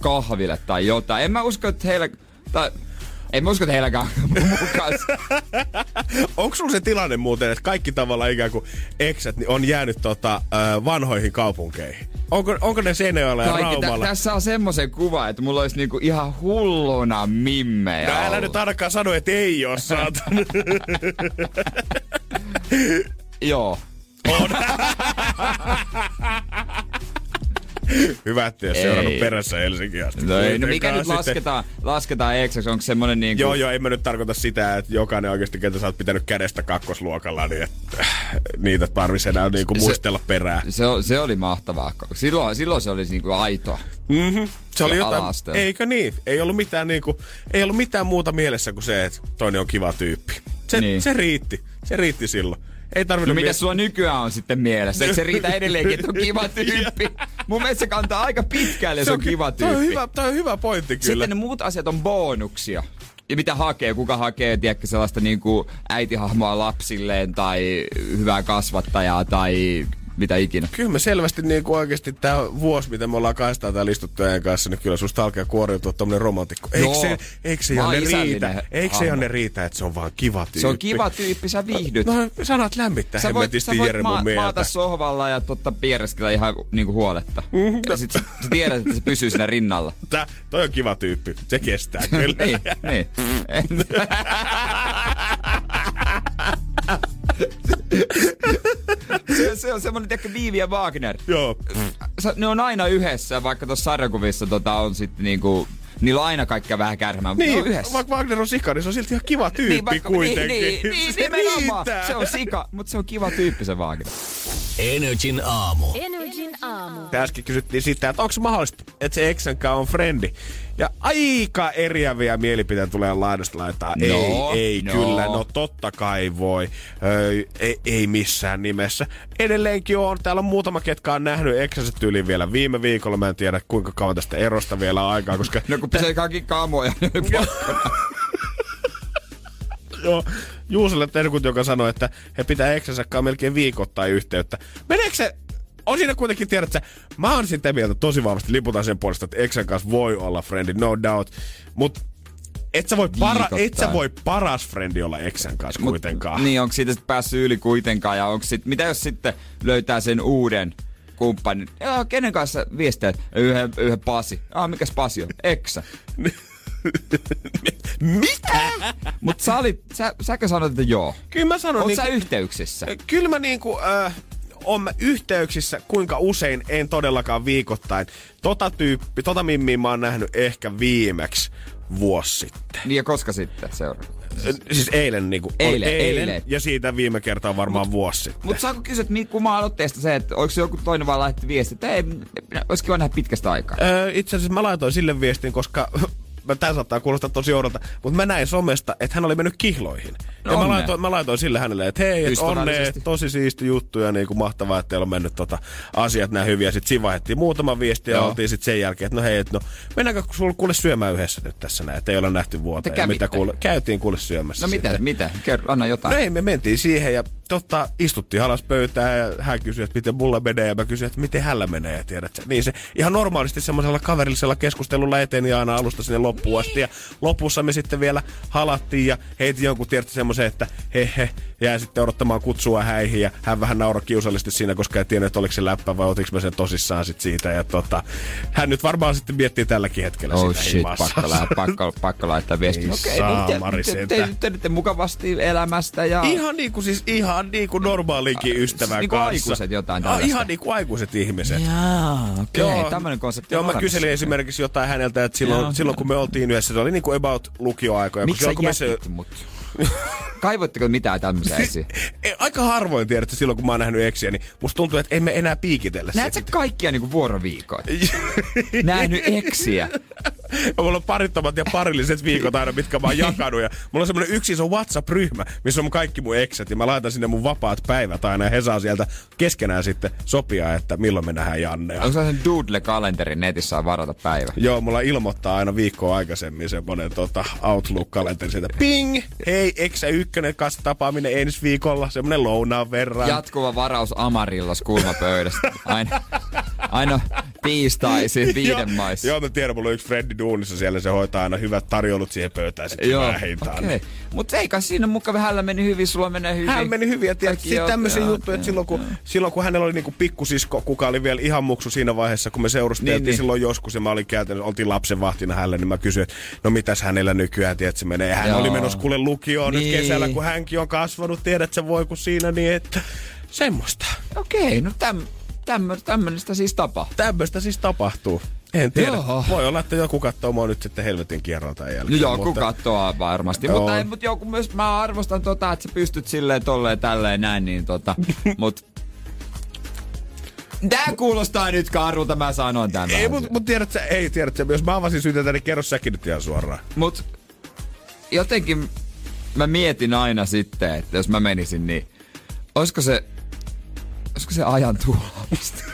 kahville tai jotain. En mä usko, että heillä... Tai, En mä usko, että heilläkään on mun kanssa. Onko sulla se tilanne muuten, että kaikki tavallaan ikään kuin eksät niin on jäänyt tota, vanhoihin kaupunkeihin? Onko, onko ne Seinäjoella ja Kaikki, Raumalla? tässä on semmoisen kuva, että mulla olisi niinku ihan hulluna mimmejä No älä ollut. nyt ainakaan sano, että ei oo saatana. Joo. Hyvä, että ei ole Ei. seurannut perässä Helsinkiin asti. No, ei, no mikä nyt sitten- lasketaan, lasketaan eksäksi? Onko semmonen niinku... Joo, joo, en mä nyt tarkoita sitä, että jokainen oikeasti, ketä sä oot pitänyt kädestä kakkosluokalla, niin että äh, niitä tarvitsisi enää niinku Se- muistella perään. Se, se oli mahtavaa. Silloin, silloin se oli niinku aito. Mm-hmm. Se oli jotain, ala-asteella. eikö niin? Ei ollut mitään niinku, ei ollut mitään muuta mielessä kuin se, että toinen on kiva tyyppi. Se, Niin. se riitti. Se riitti silloin. Ei No tarvinnut mitä miet- sulla nykyään on sitten mielessä? Eikö se riitä edelleenkin, että on kiva tyyppi? Mun mielestä se kantaa aika pitkälle, se on kiva Toi on tyyppi. hyvä, toi on hyvä pointti kyllä. Sitten ne muut asiat on bonuksia. Ja mitä hakee, kuka hakee, tiedätkö, sellaista niinku äitihahmoa lapsilleen tai hyvää kasvattajaa tai mitä ikinä. Kyllä me selvästi niin kuin oikeasti tämä vuosi, mitä me ollaan kaistaa täällä istuttu ajan kanssa, niin kyllä susta alkaa kuoriutua tommonen romantikko. Eikö Joo. se, eikö se Janne riitä? Eikö se. Janne riitä, että se on vaan kiva tyyppi? Se on kiva tyyppi, sä viihdyt. No sanat lämmittää Sä voit, sä voit maata sohvalla ja totta piereskellä ihan niinku huoletta. Mm-hmm. Ja sit sä, sä tiedät, että se pysyy siinä rinnalla. Tää, toi on kiva tyyppi. Se kestää kyllä. niin, niin. se, se on semmonen, tiedätkö, Viivi ja Wagner. Joo. Ne on aina yhdessä, vaikka tuossa sarjakuvissa tota on sitten niinku... Niillä on aina kaikkea vähän kärmää, mutta ne Niin, on yhdessä. vaikka Wagner on sika, niin se on silti ihan kiva tyyppi niin, vaikka, kuitenkin. Niin, niin, niin, se nimenomaan. riittää. Se on sika, mutta se on kiva tyyppi se Wagner. Energin aamu. Energin aamu. Äsken kysyttiin sitä, että onko se mahdollista, että se eksänkä on frendi. Ja aika eriäviä mielipiteitä tulee laidasta laitaa. No, ei, ei, no. kyllä, no totta kai voi. Öö, ei, ei missään nimessä. Edelleenkin on, täällä on muutama, ketkä on nähnyt eksänsä tyyliin vielä viime viikolla. Mä en tiedä, kuinka kauan tästä erosta vielä on aikaa, koska No kun se kaikki kamoja. Joo, Juusolle terkut, joka sanoi, että he pitää kanssa melkein viikoittain yhteyttä. Meneekö se on siinä kuitenkin tiedät, että mä oon sitä mieltä tosi vahvasti, liputan sen puolesta, että Eksän kanssa voi olla frendi, no doubt. Mutta et sä, voi para, et sä voi paras frendi olla Eksän kanssa kuitenkaan. Niin, onko siitä sit päässyt yli kuitenkaan ja onko sit, mitä jos sitten löytää sen uuden kumppanin? Joo, kenen kanssa viestiä? Yhden, yhden Pasi. Ah, mikäs Pasi on? Eksä. Mitä? Mut sä olit, sä, säkö sanoit, että joo? Kyllä mä sanon Oot niin sä yhteyksissä? Kyllä mä niinku, äh, on mä yhteyksissä, kuinka usein, en todellakaan viikoittain. Tota tyyppi, tota mimmiä mä oon nähnyt ehkä viimeksi vuosi sitten. Niin ja koska sitten seuraava? Ö, Siis eilen niinku. oli Eilen, eilen. Ja siitä viime kertaa varmaan mut, vuosi sitten. Mutta saako kysyä, että mi- kumman aloitteesta se, että onko se joku toinen vaan lähetti viesti, että ei, olisi kiva nähdä pitkästä aikaa. Öö, itse asiassa mä laitoin sille viestin, koska Tämä saattaa kuulostaa tosi oudolta, mutta mä näin somesta, että hän oli mennyt kihloihin. Ja mä laitoin, mä laitoin sille hänelle, että hei, et onne, tosi siisti juttu ja niinku mahtavaa, että teillä on mennyt tota asiat näin hyviä. Sitten siinä vaihdettiin muutama viesti ja Joo. oltiin sitten sen jälkeen, että no hei, et no mennäänkö sulla kuule syömään yhdessä nyt tässä näin, että ei olla nähty vuoteen. Mitä kuule, käytiin kuule syömässä No mitä, sitten. mitä? Kerro, anna jotain. No ei, me mentiin siihen ja totta, istuttiin alas pöytään ja hän kysyi, että miten mulla menee ja mä kysyin, että miten hänellä menee ja tiedät sä. Niin se ihan normaalisti semmoisella kaverillisella keskustelulla eteni aina alusta sinne loppuun asti ja lopussa me sitten vielä halattiin ja heitin jonkun tiedätkö semmoisen, että he he, jää sitten odottamaan kutsua häihin ja hän vähän nauroi kiusallisesti siinä, koska ei tiennyt, että oliko se läppä vai otinko mä sen tosissaan sit siitä ja tota, hän nyt varmaan sitten miettii tälläkin hetkellä Oh sitä shit, himassa. pakko, lää, pakko, pakko laittaa viesti. Ei Okei, no te, saamari te, te, sentään. te, te, te, mukavasti elämästä ja... Ihan niinku siis ihan niinku normaalikin Ah, ystävän niinku kanssa. aikuiset jotain ah, tällaista. Ihan niinku aikuiset ihmiset. Jaa, okei, okay, tämmönen konsepti Joo, mä kyselin esimerkiksi jotain häneltä, että silloin, Joo. silloin kun me oltiin yhdessä, se oli niinku about lukioaikoja. Miksi sä me se- jätit mut? Kaivoitteko mitään tämmöisiä esiin? Ei, Aika harvoin tiedät, että silloin kun mä oon nähnyt eksiä, niin musta tuntuu, että emme enää piikitellä Näet sä kaikkia niinku vuoroviikoin? Nähnyt eksiä. Mulla on parittomat ja parilliset viikot aina, mitkä mä oon jakanut. Ja mulla on semmonen yksi iso WhatsApp-ryhmä, missä on mun kaikki mun eksät. Ja mä laitan sinne mun vapaat päivät aina. Ja he saa sieltä keskenään sitten sopia, että milloin me nähdään Jannea. Onko sen Doodle-kalenterin netissä saa varata päivä? Joo, mulla ilmoittaa aina viikkoa aikaisemmin semmonen tota, Outlook-kalenteri sieltä. Ping! Hei, eksä ykkönen kanssa tapaaminen ensi viikolla, semmonen lounaan verran. Jatkuva varaus Amarillos kulmapöydästä. Aina, aina tiistaisin viiden maissa. Joo, mä tiedän, mulla on yksi Freddy Duunissa siellä, se hoitaa aina hyvät tarjoulut siihen pöytään sitten Joo, hintaan. okei. Mutta eikä siinä mukaan hänellä meni hyvin, sulla menee hyvin. Hän meni hyvin ja joo, tämmöisiä juttuja, että silloin kun, silloin kun hänellä oli niinku pikkusisko, kuka oli vielä ihan muksu siinä vaiheessa, kun me seurusteltiin Niin, niin, niin. silloin joskus ja mä olin käytännössä, oltiin lapsenvahtina hänelle, niin mä kysyin, että no mitäs hänellä nykyään, tiedät, se menee. Hän Joo. oli menossa kuule lukioon Niin. nyt kesällä, kun hänkin on kasvanut, tiedät sä voi kun siinä, niin että semmoista. Okei, no täm, tämmö, tämmöistä siis tapahtuu. Tämmöistä siis tapahtuu. En tiedä. Joo. Voi olla, että joku katsoo mua nyt sitten helvetin kierron tämän No jälkeen. joku mutta- kattoo varmasti, Joo. mutta, ei, mutta joku myös, mä arvostan tota, että sä pystyt silleen tolleen tälleen näin, niin tota, mut Tää kuulostaa nyt karulta, mä sanon tämän. Ei, mutta mut tiedät sä, ei tiedät sä, jos mä avasin syytä, niin kerro säkin nyt ihan suoraan. Mut jotenkin mä mietin aina sitten, että jos mä menisin, niin olisiko se, olisiko se ajan tuhlaamista?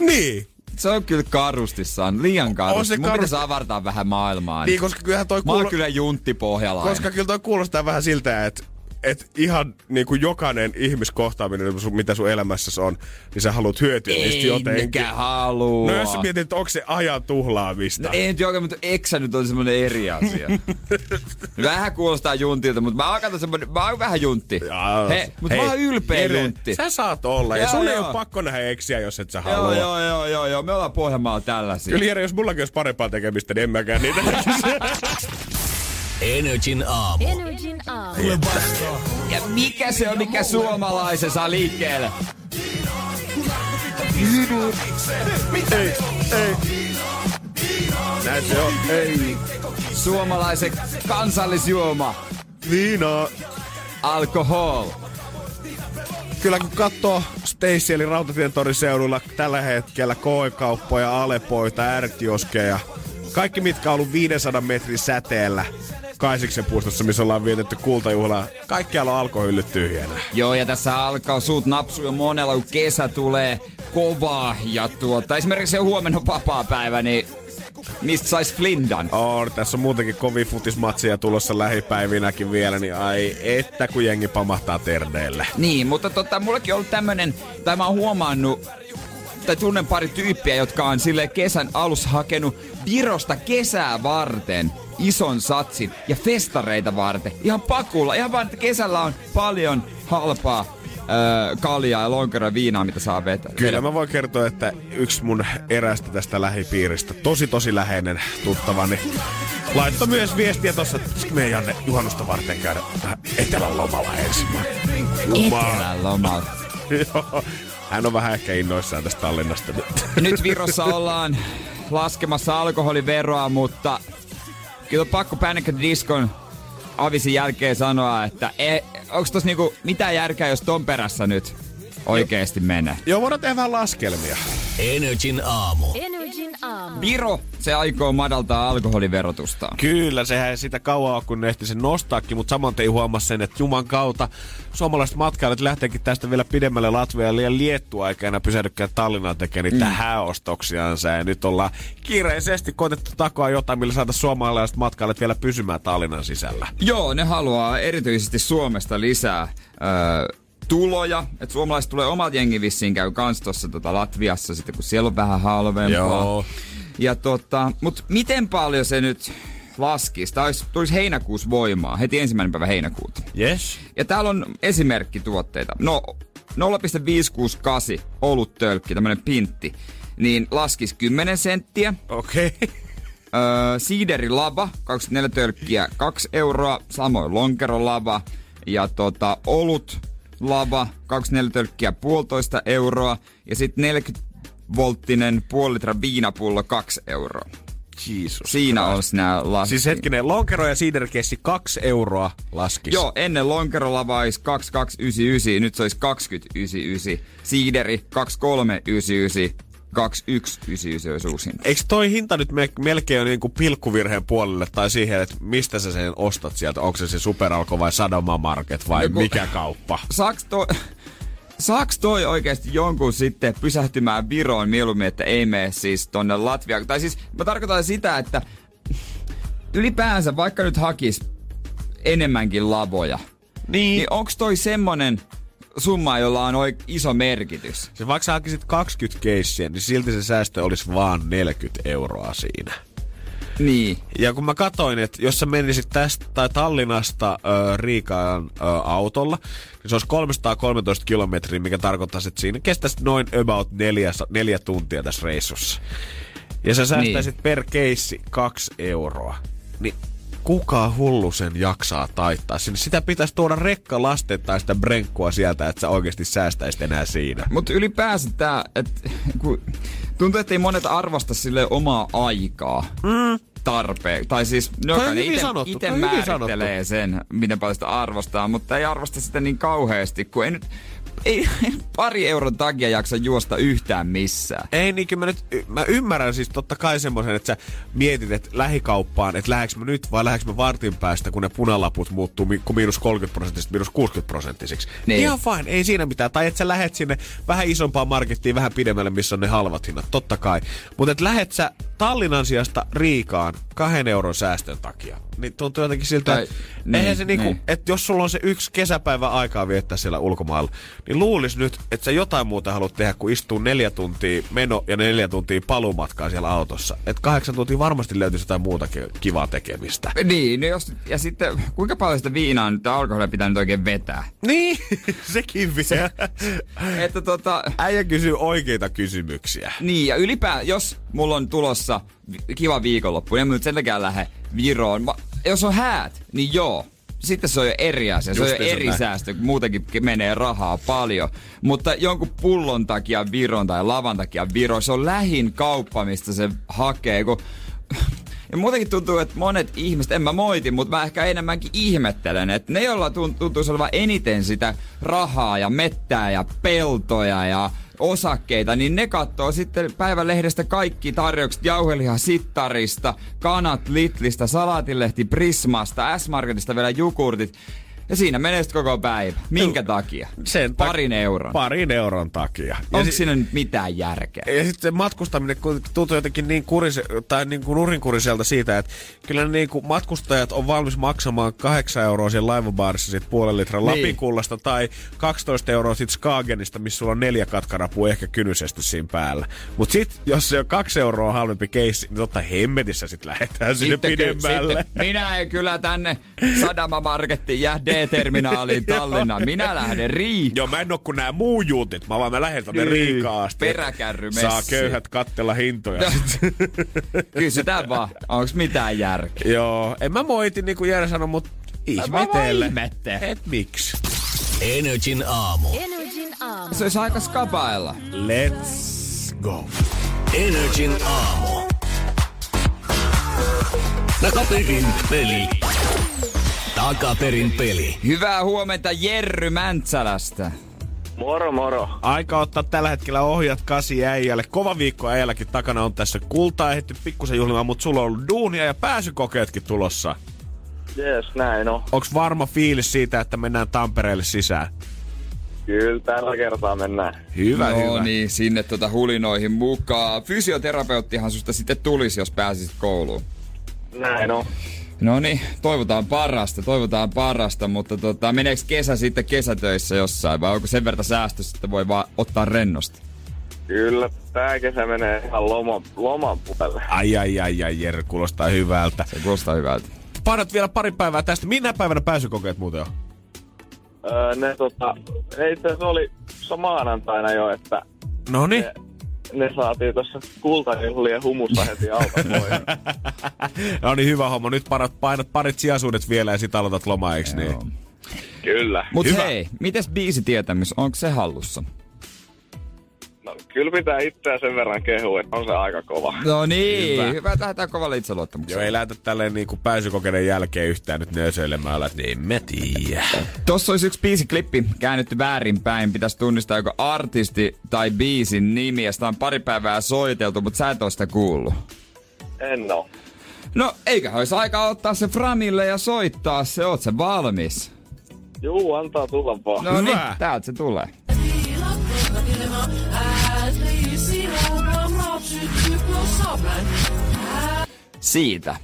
Niin. Se on kyllä karustissaan, liian karusti. Mun karusti. pitäisi avartaa vähän maailmaa. Niin, koska kyllähän toi Mä oon kyllä juntti pohjalainen. Koska kyllä toi kuulostaa vähän siltä, että et ihan niin kuin jokainen ihmiskohtaaminen, mitä sun elämässäsi on, niin sä haluat hyötyä niistä ei jotenkin. mikä halua. No jos sä mietit, että onko se ajan tuhlaamista. No ei nyt joka, mutta eksä nyt on semmonen eri asia. vähän kuulostaa juntilta, mutta mä oon, semmonen, mä oon vähän juntti. Jaa. He, mutta Hei, mä oon ylpeä Jere, juntti. Sä saat olla, ja Joo, sun ei ole pakko nähdä eksiä, jos et sä Joo, halua. joo, joo, joo, joo, me ollaan Pohjanmaalla tällaisia. Kyllä Jere, jos mullakin olisi parempaa tekemistä, niin en mäkään niitä Energin aamu. Energin aamu. Ja mikä se on, mikä suomalaisen saa liikkeelle? ei, ei. Näin se on. Ei. Suomalaisen kansallisjuoma. Viinaa. Alkohol. Kyllä kun katsoo Stacy eli Rautatien torin seudulla tällä hetkellä koekauppoja, alepoita, ärkioskeja. Kaikki mitkä on ollut 500 metrin säteellä Kaisiksen puistossa, missä ollaan vietetty kultajuhlaa. Kaikkialla on alkohyllyt tyhjänä. Joo, ja tässä alkaa suut napsu jo monella, kun kesä tulee kovaa. Ja tuota, esimerkiksi se huomenna on vapaa-päivä, niin mistä sais flindan? On, tässä on muutenkin kovin futismatsia tulossa lähipäivinäkin vielä, niin ai että kun jengi pamahtaa terdeille. Niin, mutta tota, mullakin on ollut tämmönen, tai mä oon huomannut, tai tunnen pari tyyppiä, jotka on sille kesän alussa hakenut Virosta kesää varten ison satsin ja festareita varten. Ihan pakulla, ihan vaan, että kesällä on paljon halpaa öö, kaljaa ja lonkeroa viinaa, mitä saa vetää. Kyllä mä voin kertoa, että yksi mun erästä tästä lähipiiristä, tosi tosi läheinen tuttavani, laittoi myös viestiä tossa, että pitäisikö meidän Janne juhannusta varten käydä etelän lomalla ensin. Etelän lomalla. Joo. Hän on vähän ehkä innoissaan tästä Tallinnasta nyt. Nyt Virossa ollaan laskemassa alkoholiveroa, mutta kyllä pakko Panic at Discon avisin jälkeen sanoa, että e, onko tossa niinku mitään järkeä, jos ton perässä nyt oikeesti menee. Joo, voidaan tehdä vähän laskelmia. Energin aamu. Energin aamu. Viro, se aikoo madaltaa alkoholiverotusta. Kyllä, sehän ei sitä kauan ole, kun ne ehti sen nostaakin, mutta saman tein huomasi sen, että Juman kautta suomalaiset matkailijat lähteekin tästä vielä pidemmälle Latviaan ja Liettua eikä enää pysähdykään Tallinnaan tekemään niitä mm. hääostoksiansa. Ja nyt ollaan kiireisesti koetettu takoa jotain, millä saada suomalaiset matkailijat vielä pysymään Tallinnan sisällä. Joo, ne haluaa erityisesti Suomesta lisää öö, tuloja. Että suomalaiset tulee omat jengi vissiin käy kans tossa tota Latviassa sitten, kun siellä on vähän halvempaa. Joo. Ja tota, mut miten paljon se nyt laskisi? Tämä olisi, tulisi heinäkuussa voimaa, heti ensimmäinen päivä heinäkuuta. Yes. Ja täällä on esimerkkituotteita. No, 0,568 oluttölkki, tämmönen pintti, niin laskisi 10 senttiä. Okei. Okay. Öö, siiderilava, 24 tölkkiä, 2 euroa. Samoin lonkerolava. Ja tota, olut lava, 24 tölkkiä, puolitoista euroa. Ja sitten 40 volttinen puoli litra viinapullo, 2 euroa. Jeesus. Siinä olisi nämä laskut. Siis hetkinen, lonkero ja siiderkessi 2 euroa laskis. Joo, ennen lonkerolava olisi 2299, nyt se olisi 2099. Siideri 2399, 2199 olisi uusin. Eikö toi hinta nyt me- melkein ole niinku pilkkuvirheen puolelle tai siihen, että mistä sä sen ostat sieltä? Onko se se Superalko vai Sadoma Market vai No mikä kauppa? Saaks toi, saaks toi oikeasti jonkun sitten pysähtymään Viroon mieluummin, että ei mene siis tonne Latviaan? Tai siis mä tarkoitan sitä, että ylipäänsä vaikka nyt hakis enemmänkin lavoja, Niin. niin onks toi semmonen summaa, jolla on oik- iso merkitys. Se vaikka sä hakisit 20 keissiä, niin silti se säästö olisi vaan 40 euroa siinä. Niin. Ja kun mä katoin, että jos sä menisit tästä tai Tallinnasta ö, Riikaan ö, autolla, niin se olisi 313 kilometriä, mikä tarkoittaisi, että siinä kestäisi noin about neljä, neljä tuntia tässä reissussa. Ja sä säästäisit niin. per keissi kaksi euroa. Niin kuka hullu sen jaksaa taittaa sinne? Sitä pitäisi tuoda rekka lastettaa sitä brenkkua sieltä, että sä oikeasti säästäisit enää siinä. Mutta ylipäänsä tää, että kun tuntuu, että ei monet arvosta sille omaa aikaa. Mm. Tarpeen. Tai siis jokainen hyvin ite, sanottu, määrittelee sen, miten paljon sitä arvostaa, mutta ei arvosta sitä niin kauheasti, kun ei nyt ei pari euron takia jaksa juosta yhtään missään. Ei niin, kyllä mä, nyt, mä ymmärrän siis totta kai semmoisen, että sä mietit, että lähikauppaan, että lähdekö mä nyt vai lähdekö mä vartin päästä, kun ne punalaput muuttuu mi- kun miinus 30 prosenttisista miinus 60 prosenttisiksi. Niin. Ihan fine, ei siinä mitään. Tai että sä lähet sinne vähän isompaan markettiin vähän pidemmälle, missä on ne halvat hinnat, totta kai. Mutta että lähet sä Tallinnan sijasta Riikaan kahden euron säästön takia. Niin tuntuu jotenkin siltä, Tai- että niin, eihän se niinku, niin. että jos sulla on se yksi kesäpäivä aikaa viettää siellä ulkomailla, niin luulis nyt, että sä jotain muuta haluat tehdä, kun istuu neljä tuntia meno ja neljä tuntia palumatkaa siellä autossa. Että kahdeksan tuntia varmasti löytyisi jotain muuta kivaa tekemistä. Niin, no jos, ja sitten kuinka paljon sitä viinaa nyt alkoholia pitää nyt oikein vetää? Niin, sekin vielä. Että tota, Äijä kysyy oikeita kysymyksiä. Niin, ja ylipäätään, jos mulla on tulossa vi- kiva viikonloppu, niin en mä nyt sen takia lähde Viroon. Ma, jos on häät, niin joo. Sitten se on jo eri asia. Se on jo Justiinsa eri näin. säästö, kun muutenkin menee rahaa paljon. Mutta jonkun pullon takia Viron tai lavan takia Viro, se on lähin kauppa, mistä se hakee. Kun ja muutenkin tuntuu, että monet ihmiset, en mä moiti, mutta mä ehkä enemmänkin ihmettelen, että ne, joilla tun- tuntuisi olevan eniten sitä rahaa ja mettää ja peltoja ja osakkeita, niin ne katsoo sitten päivälehdestä kaikki tarjoukset jauheliha sittarista, kanat Litlistä, salaatilehti Prismasta, S-Marketista vielä jukurtit. Ja siinä menee koko päivä. Minkä takia? Sen tak- Parin euron. Parin euron takia. Onko si- siinä nyt mitään järkeä? Ja sitten se matkustaminen tuntuu jotenkin niin, kurise, tai niin kuin nurinkuriselta siitä, että kyllä niin kuin matkustajat on valmis maksamaan 8 euroa siellä laivabaarissa sit puolen litran Niin. lapikullasta tai 12 euroa sit Skagenista, missä sulla on neljä katkarapua ehkä kynyisesti siinä päällä. Mutta sitten jos se on 2 euroa halvempi keissi, niin totta hemmetissä sitten lähdetään sinne Sitten ky- pidemmälle. sitten minä en kyllä tänne Sadama Markettiin ja D-terminaaliin Tallinnaan. Minä lähden Riikaan. Joo, mä en oo kuin nää muu juutit, mä vaan mä lähden tonne Niin. Riikaan asti. Peräkärry Saa köyhät kattella hintoja. Kysytään vaan, onko mitään järkeä? Joo, en mä moiti niin kuin Jere sanoi, mutta ihmetelle. Et miksi? Energin aamu. Energin aamu. Se olisi aika skapailla. Let's go. Energin aamu. Takaperin peli. Takaperin peli. Hyvää huomenta Jerry Mäntsälästä. Moro moro. Aika ottaa tällä hetkellä ohjat kasi äijälle. Kova viikko äijälläkin takana on tässä kultaa ehditty pikkusen juhlimaan, mutta sulla on ollut duunia ja pääsykokeetkin tulossa. Jees, näin on. Onks varma fiilis siitä, että mennään Tampereelle sisään? Kyllä tällä kertaa mennään. Hyvä, no hyvä. niin, sinne tuota hulinoihin mukaan. Fysioterapeuttihan susta sitten tulisi, jos pääsisit kouluun. Näin on. No niin, toivotaan parasta, toivotaan parasta, mutta tota, meneekö kesä sitten kesätöissä jossain vai onko sen verran säästössä, että voi vaan ottaa rennosti? Kyllä tää kesä menee ihan loman, loman puolelle. Ai ai ai ai, Jere, kuulostaa hyvältä. Se kuulostaa hyvältä. Painat vielä pari päivää tästä. Minä päivänä pääsykokeet muuten on? Öö, ne tota, ne itse asiassa oli se maanantaina jo, että No niin. ne, ne saatiin tuossa kultajuhlien humussa heti alta pois. no niin, hyvä homma. Nyt painat, painat parit sijaisuudet vielä ja sit aloitat lomaa, eiks niin? Kyllä. Mut Hyvä. hei, mites biisitietämys, onko se hallussa? No, kyllä pitää itseä sen verran kehua, että on se aika kova. No niin, Hyvä. hyvä, lähdetään kovalla itseluottamuksella. Joo, ei lähdetä tälleen niinku pääsykokeiden jälkeen yhtään nyt nöösöilemään, että en mä tiedä. Tossa olisi yksi biisiklippi käännetty väärinpäin. Pitäisi tunnistaa joko artisti tai biisin nimi. Ja sitä on pari päivää soiteltu, mutta sä et oo sitä kuullut. En oo. No, eikä olisi aika ottaa se Framille ja soittaa se. Oot se valmis? Juu, antaa tulla vaan. No niin, täältä se tulee. Siitä.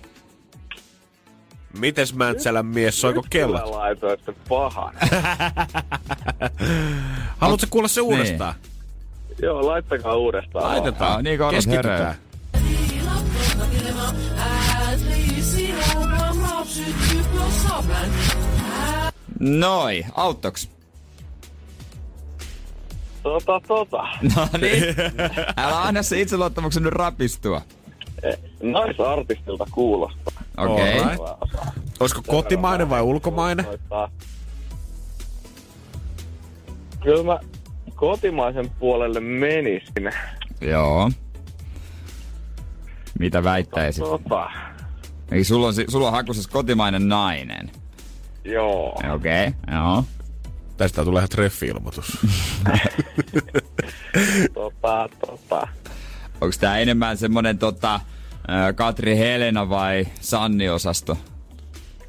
Mites Mäntsälän mies, soiko Nyt kellot? kyllä laitoitte pahan. Haluatko kuulla se uudestaan? Joo, laittakaa uudestaan. Laitetaan. Aa, niin korvat Keskitytään. Noi, auttoks? Tota, tota. No niin. Älä anna se itseluottamuksen nyt rapistua. Eh, Naisartistilta kuulostaa. Okei. Okay. Alright. Olisiko kotimainen vai ulkomainen? Kyllä mä kotimaisen puolelle menisin. Joo. Mitä väittäisit? Tota, Eli sulla on, si- sulla on hakusessa kotimainen nainen. joo. Okei, okay, joo. Tästä tulee ihan treffi-ilmoitus. Tota, tota. Onko tää enemmän semmonen tota, Katri Helena vai Sanni-osasto?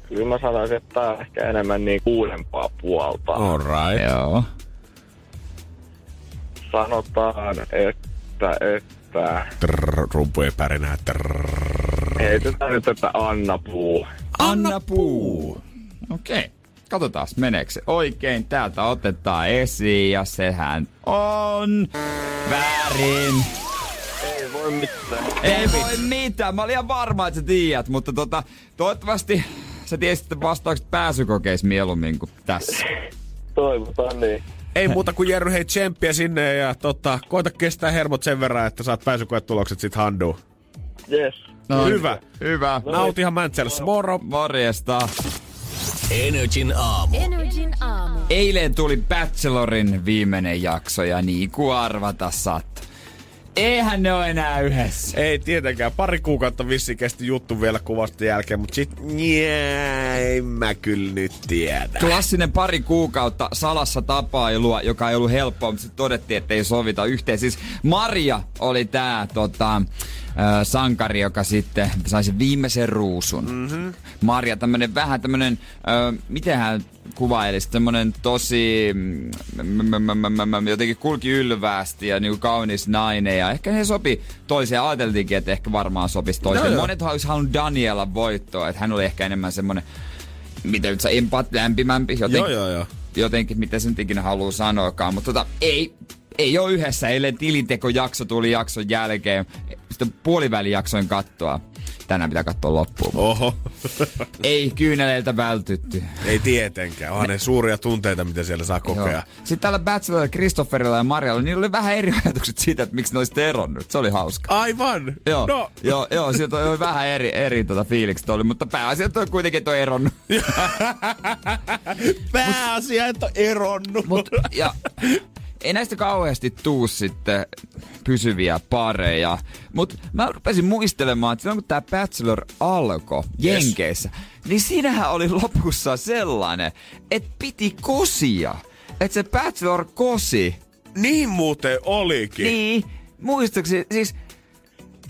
Kyllä mä sanoisin, että tää on ehkä enemmän niin kuudempaa puolta. Alright. Joo. Sanotaan, että, että... Trrr, rumpujen pärinää. Trrr. Heitetään nyt, että Anna Puu. Anna Puu. Okei. Okay. Katsotaan, meneekö se oikein. Täältä otetaan esiin ja sehän on väärin. Ei voi mitään. Ei voi mitään. Mä olin ihan varma, että sä tiedät, mutta tota, toivottavasti sä tiesit vastaukset pääsykokeissa mieluummin kuin tässä. Toivotaan niin. Ei muuta kuin Jerry, hei tsemppiä sinne ja tota, koita kestää hermot sen verran, että saat pääsykoetulokset sit handuun. Yes. No, Hyvä. Hyvä. Nautihan Mäntsälässä. Moro! Morjesta. Energin aamu. Energin aamu. Eilen tuli Bachelorin viimeinen jakso ja niin kuin arvata saattaa. Eihän ne ole enää yhdessä. Ei tietenkään. Pari kuukautta vissi kesti juttu vielä kuvasta jälkeen, mutta sit njää, en mä kyllä nyt tiedä. Klassinen pari kuukautta salassa tapailua, joka ei ollut helppoa, mutta sitten todettiin, että ei sovita yhteen. Siis Maria oli tää tota, ö, sankari, joka sitten sai sen viimeisen ruusun. Mm-hmm. Maria, tämmönen vähän tämmönen, ö, miten hän kuvailisi, tämmönen tosi, m- m- m- m- jotenkin kulki ylväästi ja niinku kaunis nainen. Ja ehkä he sopi toiseen. Ajateltiinkin, että ehkä varmaan sopisi toiseen. Joo. Monet olisi halunnut Daniela voittoa, että hän oli ehkä enemmän semmonen mitä nyt sä empat lämpimämpi, joten, Joo, joo, joo. jotenkin, mitä sen ikinä haluaa sanoakaan. Mutta tota, ei, ei ole yhdessä, eilen tilintekojakso tuli jakson jälkeen. Sitten puolivälijaksoin kattoa. Tänään pitää katsoa loppuun. Oho. Ei kyyneleiltä vältytty. Ei tietenkään. Onhan ne suuria tunteita, mitä siellä saa kokea. Joo. Sitten täällä Bachelorilla, Kristofferilla ja Marjalla, niillä oli vähän eri ajatukset siitä, että miksi ne olisivat eronnut. Se oli hauska. Aivan. Joo, No, joo, joo, sieltä oli vähän eri, eri tota fiilikset oli, mutta pääasia on kuitenkin, että on eronnut. pääasia, että on eronnut. Mut, ja ei näistä kauheasti tuu sitten pysyviä pareja. Mutta mä rupesin muistelemaan, että silloin kun tämä Bachelor alkoi Yes. Jenkeissä, niin siinähän oli lopussa sellainen, että piti kosia. Että se Bachelor kosi. Niin muuten olikin. Niin, muistaakseni, siis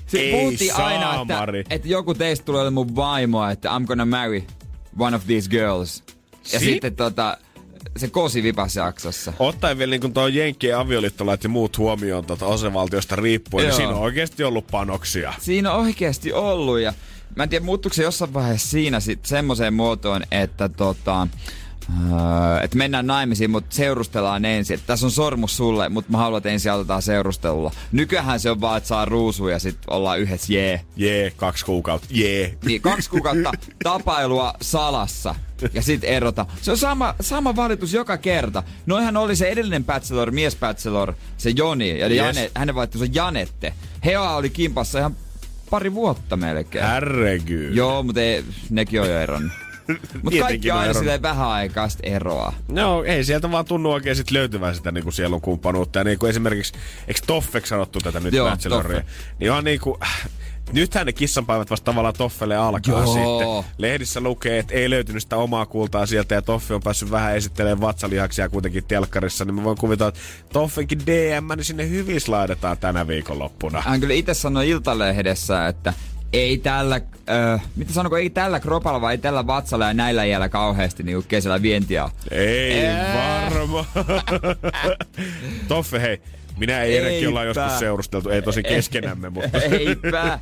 se Ei puhuttiin aina, että, että joku teistä tulee mun vaimo, että I'm gonna marry one of these girls. Ja Si- sitten tota, se kosi vipas jaksossa. Ottaen vielä niin tuo Jenkkien avioliittolait ja muut huomioon tuota osavaltiosta riippuen, niin Joo. siinä on oikeasti ollut panoksia. Siinä on oikeasti ollut ja mä en tiedä muuttuuko se jossain vaiheessa siinä sit semmoiseen muotoon, että tota, öö, että mennään naimisiin, mutta seurustellaan ensin. Että tässä on sormus sulle, mutta mä haluan, että ensin aloitetaan seurustelulla. Nykyään se on vaan, että saa ruusuja ja sitten ollaan yhdessä jee. Jee, kaksi kuukautta. Jee. Niin kaksi kuukautta tapailua salassa ja sitten erota. Se on sama, sama valitus joka kerta. Noihän oli se edellinen bachelor, mies bachelor, se Joni, ja Yes. Jane, hänen on Janette. Hea oli kimpassa ihan pari vuotta melkein. Herregud. Joo, mutta ei, nekin on jo eronnut. Mutta kaikki on aina silleen vähän aikaa sit eroa. No, ei sieltä vaan tunnu oikein sit löytyvän sitä niinku sielun kumppanuutta. Ja niinku esimerkiksi, eikö Toffeksi sanottu tätä nyt Joo, Bacheloria? Niin on niinku, äh, nythän ne kissanpäivät vasta tavallaan Toffelle alkaa Joo. sitten. Lehdissä lukee, että ei löytynyt sitä omaa kultaa sieltä ja Toffe on päässyt vähän esittelemään vatsalihaksia kuitenkin telkkarissa. Niin mä voin kuvitella, että Toffenkin DM, niin sinne hyvin slaidetaan tänä viikonloppuna. Hän kyllä itse sanoi Iltalehdessä, että ei tällä, äh, mitä sanoko, ei tällä kropalla vai ei tällä vatsalla ja näillä jällä kauheasti niin kesällä vientiä. Ei Ää. varma. Toffe, hei. Minä ei Erenkin ollaan joskus seurusteltu, ei tosi keskenämme, mutta... Eipä,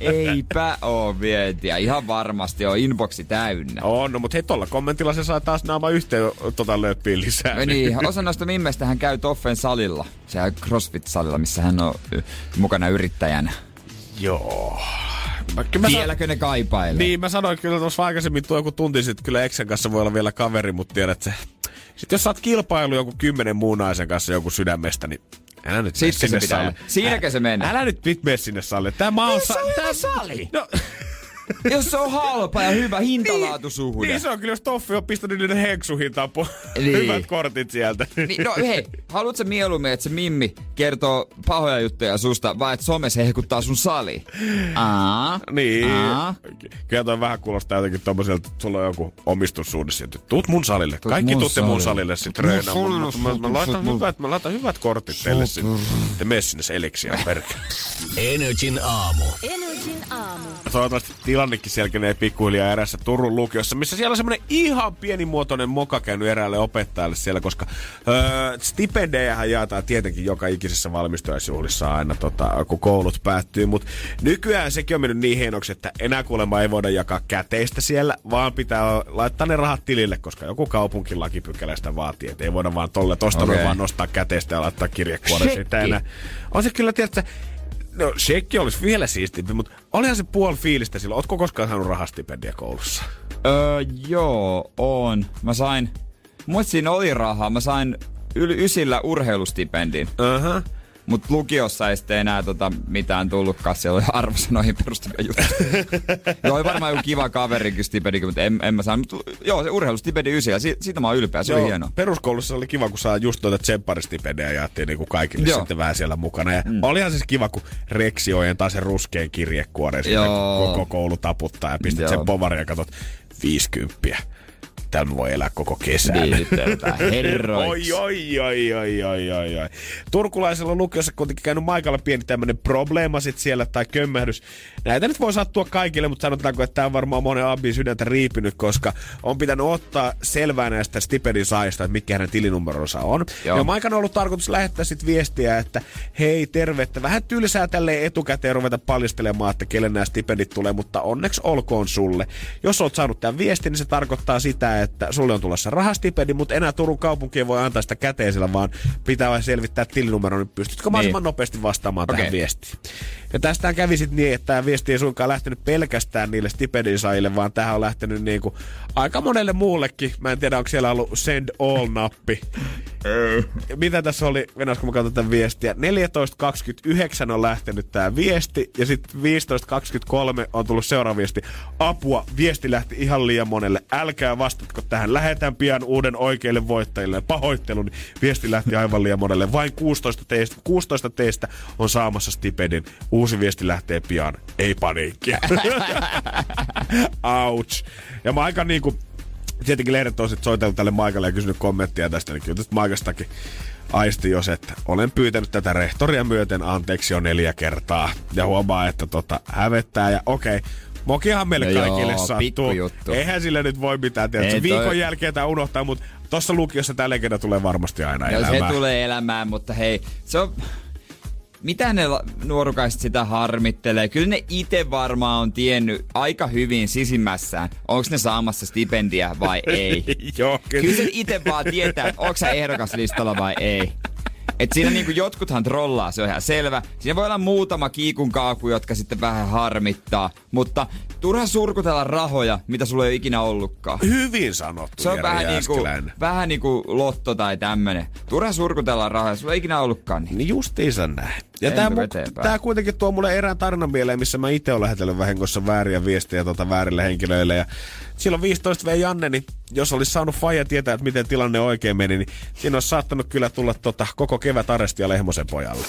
eipä oo vientiä. Ihan varmasti on inboxi täynnä. On, no, mutta hei, tuolla kommentilla se saa taas naama yhteen tota löppiin lisää. No niin, osa noista mimmestä hän käy Toffen salilla. Siellä CrossFit-salilla, missä hän on mukana yrittäjänä. Joo. Mä, mä sa- Vieläkö ne kaipailee? Niin, mä sanoin kyllä tuossa aikaisemmin tuo joku tunti sitten, kyllä Exen kanssa voi olla vielä kaveri, mutta tiedät se. Sitten jos sä oot kilpailu joku kymmenen muun naisen kanssa joku sydämestä, niin älä nyt Sitten se sinne pitää. salille. Siinäkö se menee? Älä nyt mene sinne salille. Tämä on... Se on hyvä sali. No, Jos se on halpa ja hyvä hintalaatusuhde. niin se on kyllä, jos Toffi on pistänyt niiden heksuhintaan po- Niin. hyvät kortit sieltä. Niin, no hei, haluatko mieluummin, että se Mimmi kertoo pahoja juttuja susta, vai että somessa hehkuttaa sun sali? Aa, Niin. Aa. Kyllä toi vähän kuulostaa jotenkin tommoselta, että sulla on joku omistussuhde että tuut mun salille. Tuut Kaikki mun tuutte mun salille. salille sit treenaa. salille, Mä, mä, mä, tuut laitan mun- hyvät, mä laitan hyvät kortit teille sinne. Te mene sinne seliksiä perkele. Energin aamu. Energin aamu. Toivottavasti tilannekin selkenee pikkuhiljaa erässä Turun lukiossa, missä siellä on semmoinen ihan pienimuotoinen moka käynyt eräälle opettajalle siellä, koska öö, stipendejähän jaetaan tietenkin joka ikisessä valmistujaisjuhlissa aina, tota, kun koulut päättyy, mutta nykyään sekin on mennyt niin hienoksi, että enää kuulemma ei voida jakaa käteistä siellä, vaan pitää laittaa ne rahat tilille, koska joku kaupunkin lakipykälä sitä vaatii, että ei voida vaan tolle tosta okay. vaan nostaa käteistä ja laittaa kirjekuoreen sitä enää. On se kyllä, tiedätkö, No, shekki olisi vielä siistimpi, mutta olihan se puoli fiilistä silloin. Ootko koskaan saanut rahastipendiä koulussa? Öö, joo, on. Mä sain, muista siinä oli rahaa, mä sain yli ysillä urheilustipendin. Aha. Mut lukiossa ei sitten enää tota, mitään tullutkaan, siellä oli arvosanoihin perustuvia juttuja. joo, oli varmaan joku kiva kaverikin stipendi, mutta en, en mä saanut. Mut, joo, se urheilustipendi ysillä, si, siitä mä oon ylpeä, se oli hienoa. Peruskoulussa oli kiva, kun saa just noita tsempparistipendejä jaettiin niin kuin kaikille Joo. sitten vähän siellä mukana. Ja mm. olihan se kiva, kun Reksi ojentaa sen ruskeen kirjekuoreen koko koulu taputtaa ja pistät Joo. sen povarin ja katsot 50. Täällä voi elää koko kesän. Niin, herroiksi. Oi, oi, oi, oi, oi, oi, oi. Turkulaisella lukiossa kuitenkin käynyt Maikalla pieni tämmönen probleema sit siellä tai kömmähdys. Näitä nyt voi sattua kaikille, mutta sanotaanko, että tämä on varmaan monen abin sydäntä riipinyt, koska on pitänyt ottaa selvää näistä stipendin saajista, että mikä hänen tilinumeronsa on. Joo. Ja Maikan on ollut tarkoitus lähettää sit viestiä, että hei terve, että vähän tylsää tälleen etukäteen ruveta paljastelemaan, että kelle nämä stipendit tulee, mutta onneksi olkoon sulle. Jos oot saanut tämän viestin, niin se tarkoittaa sitä, että sulle on tulossa rahastipendi, mutta enää Turun kaupunki ei voi antaa sitä käteisellä, vaan pitää vain selvittää tilinumero, niin pystytkö mahdollisimman nopeasti vastaamaan Okei. tähän viestiin. Ja tästä kävi sitten niin, että tämä viesti ei suinkaan lähtenyt pelkästään niille stipendin saajille, vaan tähän on lähtenyt niin kuin aika monelle muullekin. Mä en tiedä, onko siellä ollut send all-nappi. Mitä tässä oli, Venäjäs, kun mä katson tätä viestiä? 14.29 on lähtenyt tämä viesti, ja sitten 15.23 on tullut seuraava viesti. Apua, viesti lähti ihan liian monelle. Älkää vastatko tähän. Lähetän pian uuden oikeille voittajille. Pahoittelun, viesti lähti aivan liian monelle. Vain 16 teistä, 16 teistä on saamassa stipendin. Uusi viesti lähtee pian. Ei paniikkia. Ouch. Ja mä aika niinku tietenkin lehdet on sitten soitellut tälle Maikalle ja kysynyt kommenttia tästä, niin kyllä tästä Maikastakin aisti jos, että olen pyytänyt tätä rehtoria myöten anteeksi jo neljä kertaa. Ja huomaa, että tota, hävettää ja okei, Mokihan meille No kaikille joo, sattuu. pikkujuttu. Eihän sille nyt voi mitään tehdä. Ei toi- viikon jälkeen tämä unohtaa, mutta tuossa lukiossa tämä legenda tulee varmasti aina Joo, elämään. se tulee elämään, mutta hei, se on... Mitä ne nuorukaiset sitä harmittelee? Kyllä ne itse varmaan on tiennyt aika hyvin sisimmässään, onko ne saamassa stipendiä vai ei. Joo, kyllä. Kyllä se itse vaan tietää, että onko sä ehdokaslistalla vai ei. Et siinä niinku jotkuthan trollaa, se on ihan selvä. Siinä voi olla muutama kiikun kaaku, jotka sitten vähän harmittaa. Mutta turha surkutella rahoja, mitä sulla ei ole ikinä ollutkaan. Hyvin sanottu, Se on Jere vähän niinku, vähän niinku lotto tai tämmönen. Turha surkutella rahoja, sulla ei ikinä ollutkaan niin. Niin justiinsa näin. Ja tämä, eteenpäin. tämä kuitenkin tuo mulle erään tarinan mieleen, missä mä itse olen lähetellyt vahingossa vääriä viestejä tota väärille henkilöille. Ja silloin 15 V Janne, niin jos olisi saanut Faija tietää, että miten tilanne oikein meni, niin siinä olisi saattanut kyllä tulla tota, koko kevät arestia Lehmosen pojalle.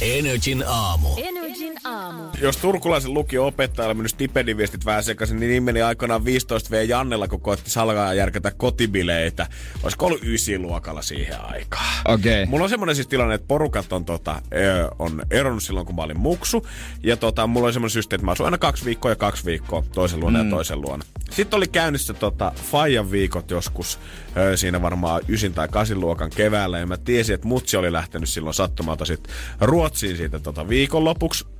Energin aamu. Energin aamu. Jos turkulaisen lukio opettajalle mennyt stipendiviestit vähän sekaisin, niin niin meni aikanaan 15 V Jannella, kun koetti salgaa järkätä kotibileitä. Olisiko ollut ysiluokalla siihen aikaan? Okei. Mulla on semmoinen siis tilanne, että porukat on, tota, ö, on eronnut silloin, kun mä olin muksu. Ja tota, mulla oli semmoinen systeemi, että mä asuin aina kaksi viikkoa ja kaksi viikkoa toisen luona mm. ja toisen luona. Sitten oli käynnissä tota, Fajan viikot joskus ö, siinä varmaan 9 tai 8 luokan keväällä. Ja mä tiesin, että mutsi oli lähtenyt silloin sattumalta sit Ruotsiin siitä tota viikonlopuksi.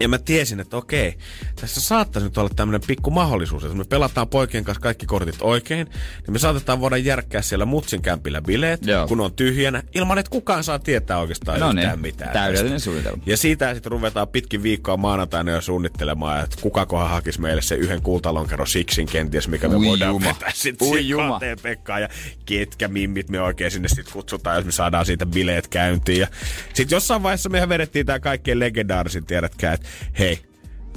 Ja mä tiesin, että okei, tässä saattaisi nyt olla tämmöinen pikku mahdollisuus, että me pelataan poikien kanssa kaikki kortit oikein, niin me saatetaan voida järkkää siellä mutsin kämpillä bileet, Joo. kun on tyhjänä, ilman että kukaan saa tietää oikeastaan No yhtään niin, mitään. täydellinen tästä. suunnitelma. Ja siitä sitten ruvetaan pitkin viikkoa maanantaina jo suunnittelemaan, että kukakohan hakisi meille se yhden kultalonkeron siksin kenties, mikä me Ui voidaan juma. vetää sitten kahteen Pekkaan ja ketkä mimmit me oikein sinne sitten kutsutaan, jos me saadaan siitä bileet käyntiin. Ja sitten jossain vaiheessa mehän vedettiin tämä kaikkein legendaarisin, tiedätkään, että hei,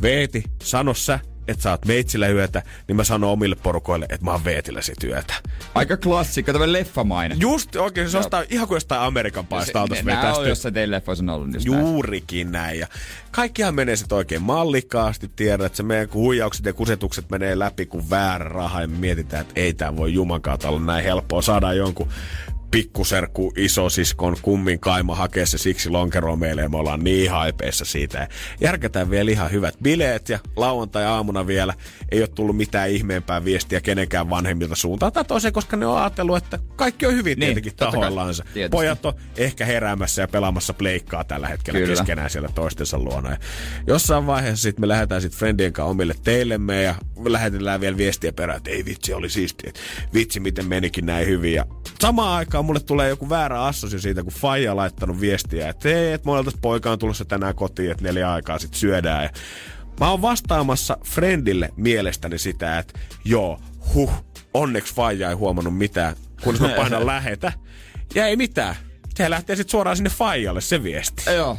Veeti, sano sä, että sä oot meitsillä yötä, niin mä sanon omille porukoille, että mä oon Veetillä sit yötä. Aika klassikko, tämmöinen leffamainen. Just oikein, se ostaa ihan kuin jostain Amerikan paistalta Nämä vetää on, sitä- jos se teille leffoissa on ollut. Just näin. Juurikin näin. Ja kaikkihan menee sitten oikein mallikkaasti. Tiedät, että se meidän huijaukset ja kusetukset menee läpi kuin väärä raha. Ja me mietitään, että ei tämä voi Juman kautta olla näin helppoa. Saadaan jonkun pikkuserkku isosiskon kummin kaima hakea se siksi lonkeroa meille ja me ollaan niin haipeissa siitä. Ja järkätään vielä ihan hyvät bileet ja lauantai-aamuna vielä ei ole tullut mitään ihmeempää viestiä kenenkään vanhemmilta suuntaan tai toiseen, koska ne on ajatellut, että kaikki on hyvin Niin, tietenkin tahoillansa. Tietysti. Pojat on ehkä heräämässä ja pelaamassa pleikkaa tällä hetkellä Kyllä. keskenään siellä toistensa luona. Ja jossain vaiheessa sitten me lähdetään sitten friendien kanssa omille teillemme ja me lähetellään vielä viestiä perään, että ei vitsi, oli siistiä. Vitsi, miten menikin näin hyvin. Ja samaan aikaan mulle tulee joku väärä assosio siitä, kun Faija on laittanut viestiä, että hei, että monelta poika on tulossa tänään kotiin, että neljä aikaa sitten syödään. Ja mä oon vastaamassa friendille mielestäni sitä, että joo, huh, onneksi Faija ei huomannut mitään, kunnes mä painan lähetä. Ja ei mitään. Se lähtee sitten suoraan sinne Faijalle se viesti. Joo.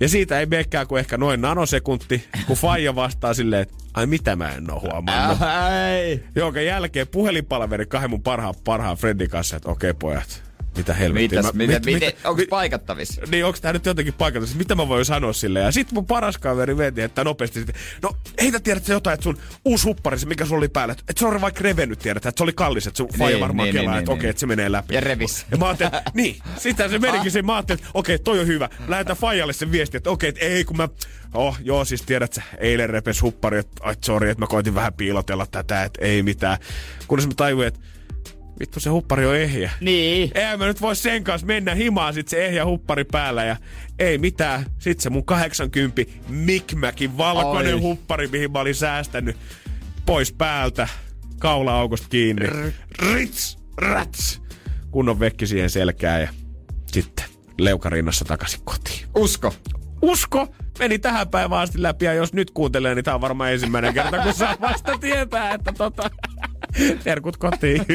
Ja siitä ei menekään kuin ehkä noin nanosekunti, kun Faija vastaa silleen, että ai mitä mä en oo huomannut. Ei. Jonka jälkeen puhelinpalveri kahden mun parhaan, parhaan friendin kanssa, että okei pojat, mitä helvettiä. Mitäs, Mä- mit- mitä, mit- onko mi- paikattavissa? niin onko tää nyt jotenkin paikalla? Siis mitä mä voin sanoa sille? Ja sit mun paras kaveri veti, että nopeasti sitten, no heitä tiedät sä jotain, että sun uusi huppari, se mikä sulla oli päällä, että se on vaikka revennyt tiedät, että se oli kallis, että sun faija Niin, varmaan niin, kelaa, niin, että niin, okei, että se menee läpi. Ja revis. Ja mä ajattelin, että niin, sitä se menikin se, mä ajattelin, että okei, toi on hyvä. Lähetän faijalle sen viesti, että okei, että ei kun mä, oh joo siis tiedät sä, eilen repes huppari, että ai sorry, että mä koitin vähän piilotella tätä, että ei mitään. Kunnes mä tajuin, että vittu se huppari on ehjä. Niin. Eihän mä nyt voi sen kanssa mennä himaan sit se ehjä huppari päällä ja ei mitään. Sitten se mun 80 Mikmäkin valkoinen Ai. huppari, mihin mä olin säästänyt pois päältä. Kaula-aukosta kiinni. Rits, rats. Kunnon vekki siihen selkään ja sitten leukarinnassa takaisin kotiin. Usko. Usko meni tähän päivään asti läpi ja jos nyt kuuntelee, niin tää on varmaan ensimmäinen kerta, kun saa vasta tietää, että tota, terkut kotiin.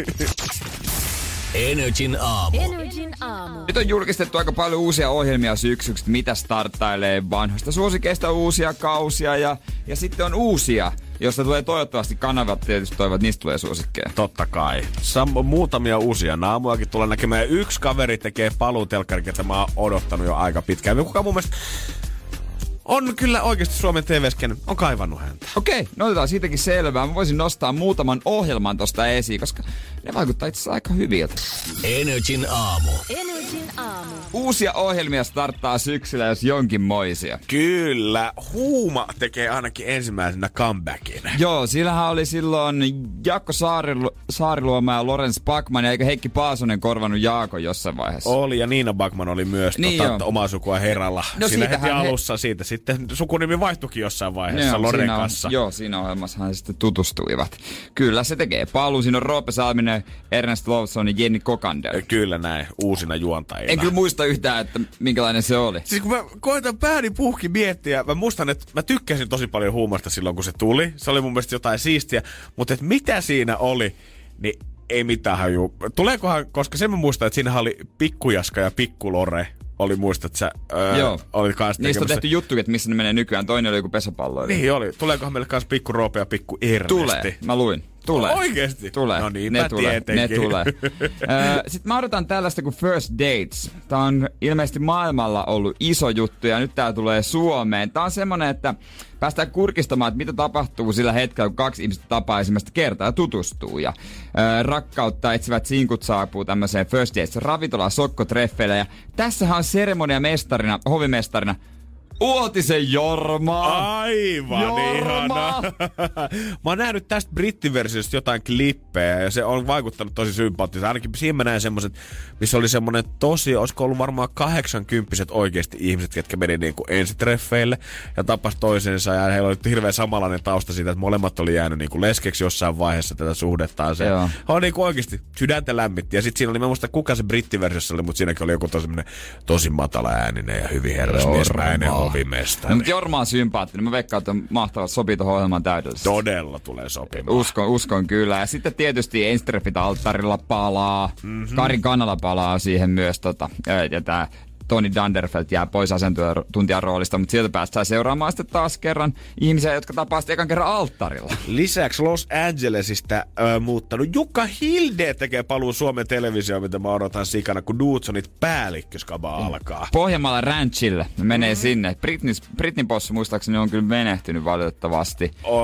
Energin aamu. Energin aamu. Nyt on julkistettu aika paljon uusia ohjelmia syksyksi, mitä starttailee vanhoista suosikeista uusia kausia ja, ja sitten on uusia, joista tulee toivottavasti kanavat tietysti toivovat, niistä tulee suosikkeja. Totta kai. Sam- muutamia uusia naamuakin tulee näkemään. Ja Yksi kaveri tekee paluu telkkarikin, että mä oon odottanut jo aika pitkään. Kuka mun mielestä on kyllä oikeasti Suomen tv on kaivannut häntä. Okei, no otetaan siitäkin selvää. Mä voisin nostaa muutaman ohjelman tosta esiin, koska ne vaikuttaa itse asiassa aika hyviltä. Energin aamu. Energin aamu. Uusia ohjelmia starttaa syksyllä, jos jonkinmoisia. Kyllä, Huuma tekee ainakin ensimmäisenä comebackin. Joo, sillähän oli silloin Jaakko Saarilu- Saariluoma ja Lorenz Backman, ja eikö Heikki Paasonen korvannut Jaakon jossain vaiheessa? Oli ja Niina Bakman oli myös Niin tota, omaa sukua herralla. No Siinä heti siitähän he- alussa siitä sitten sukunimi vaihtuikin jossain vaiheessa Loren siinä on, kanssa. joo, siinä ohjelmassahan he sitten tutustuivat. Kyllä se tekee paluu. Siinä on Roope Salminen, Ernest Lawson ja Jenni Kokander. Kyllä näin, uusina juontajina. En kyllä muista yhtään, että minkälainen se oli. Siis kun mä koitan pääni puhki miettiä, mä muistan, että mä tykkäsin tosi paljon huumasta silloin, kun se tuli. Se oli mun mielestä jotain siistiä, mutta että mitä siinä oli, niin ei mitään haju. Tuleekohan, koska sen mä muistan, että siinä oli Pikkujaska ja Pikkulore. Oli muistat sä, öö, Joo. oli kanssa Niistä on tehty juttuja, että missä ne menee nykyään. Toinen oli joku pesäpallo. Niin oli. Tuleekohan meille kanssa Pikku Roope ja Pikku Ernesti? Tulee. Mä luin. Tulee. Oikeesti? Tulee. No niin, ne tulee. Ne tulee. Sitten mä odotan tällaista kuin First Dates. Tää on ilmeisesti maailmalla ollut iso juttu ja nyt tää tulee Suomeen. Tää on semmonen, että päästään kurkistamaan, että mitä tapahtuu sillä hetkellä, kun kaksi ihmistä tapaa ensimmäistä kertaa ja tutustuu. Ja ää, rakkautta etsivät sinkut saapuu tämmöiseen First Dates ravintolaan sokkotreffeille. Ja tässähän on seremonia mestarina, hovimestarina Uotisen Jorma. Aivan Jorma. ihana. Mä oon nähnyt tästä brittiversiosta jotain klippejä ja se on vaikuttanut tosi sympaattisesti. Ainakin siinä mä näin semmoset, missä oli semmonen tosi, olisiko ollut varmaan 80 oikeasti ihmiset, ketkä meni niinku ensitreffeille ja tapas toisensa ja heillä oli hirveän samanlainen tausta siitä, että molemmat oli jäänyt niinku leskeksi jossain vaiheessa tätä suhdettaan. Se Joo. on niinku oikeasti sydäntä lämmitti. Ja sitten siinä oli, mä muista kuka se brittiversiossa oli, mutta siinäkin oli joku tosi, tosi matala ääninen ja hyvin herrasmiesmäinen. Hovimestari. No, mutta Jorma on sympaattinen. Mä veikkaan, että on mahtavaa sopii tuohon ohjelmaan täydellisesti. Todella tulee sopimaan. Uskon, uskon kyllä. Ja sitten tietysti Enstrefit alttarilla palaa. Mm-hmm. Karin Kanala palaa siihen myös. Tota, ja- ja tää Toni Dunderfeld jää pois asiantuntijan roolista, mutta sieltä päästään seuraamaan sitten taas kerran ihmisiä, jotka tapaa sitten ekan kerran alttarilla. Lisäksi Los Angelesista ö, muuttanut Jukka Hilde tekee paluu Suomen televisioon, mitä mä odotan sikana, kun Dudsonit päällikköskaba Mm. alkaa. Pohjanmaalla Ranchille. Ne menee mm-hmm. sinne. Britney, Britney possu muistaakseni on kyllä menehtynyt valitettavasti. O,